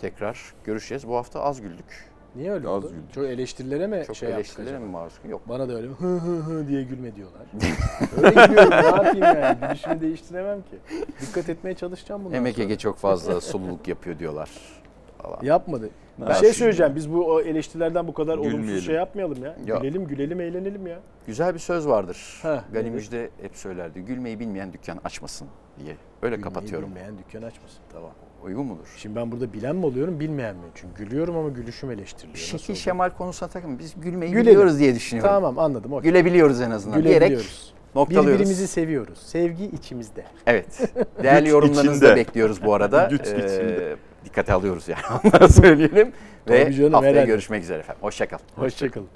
tekrar görüşeceğiz. Bu hafta az güldük. Niye öyle Az oldu? güldük. Çok eleştirilere mi Çok şey eleştirilere mi maruz? Yok. Bana da öyle hı hı hı diye gülme diyorlar. öyle gülüyorum ne yapayım yani gülüşümü değiştiremem ki. Dikkat etmeye çalışacağım bundan Emek sonra. Ege çok fazla sululuk yapıyor diyorlar. Falan. Yapmadı. Bir şey söyleyeceğim. Biz bu o eleştirilerden bu kadar olumsuz Gülmeyelim. şey yapmayalım ya. Yok. Gülelim gülelim eğlenelim ya. Güzel bir söz vardır. Heh, Gani? Müjde hep söylerdi. Gülmeyi bilmeyen dükkan açmasın diye. Öyle Gülmeyi kapatıyorum. Bilmeyen dükkan açmasın. Tamam. Uygun mudur? Şimdi ben burada bilen mi oluyorum bilmeyen mi? Çünkü gülüyorum ama gülüşüm eleştiriliyor. Şekil şemal konusuna takım. Biz gülmeyi Gülelim. biliyoruz diye düşünüyorum. Tamam anladım. okey. Gülebiliyoruz en azından. Diyerek Gülebiliyoruz. noktalıyoruz. Birbirimizi seviyoruz. Sevgi içimizde. Evet. Değerli yorumlarınızı da bekliyoruz bu arada. Güç Ee, içinde. Dikkate alıyoruz yani. Onları söyleyelim. Ve haftaya herhalde. görüşmek üzere efendim. Hoşçakal. Hoşçakalın.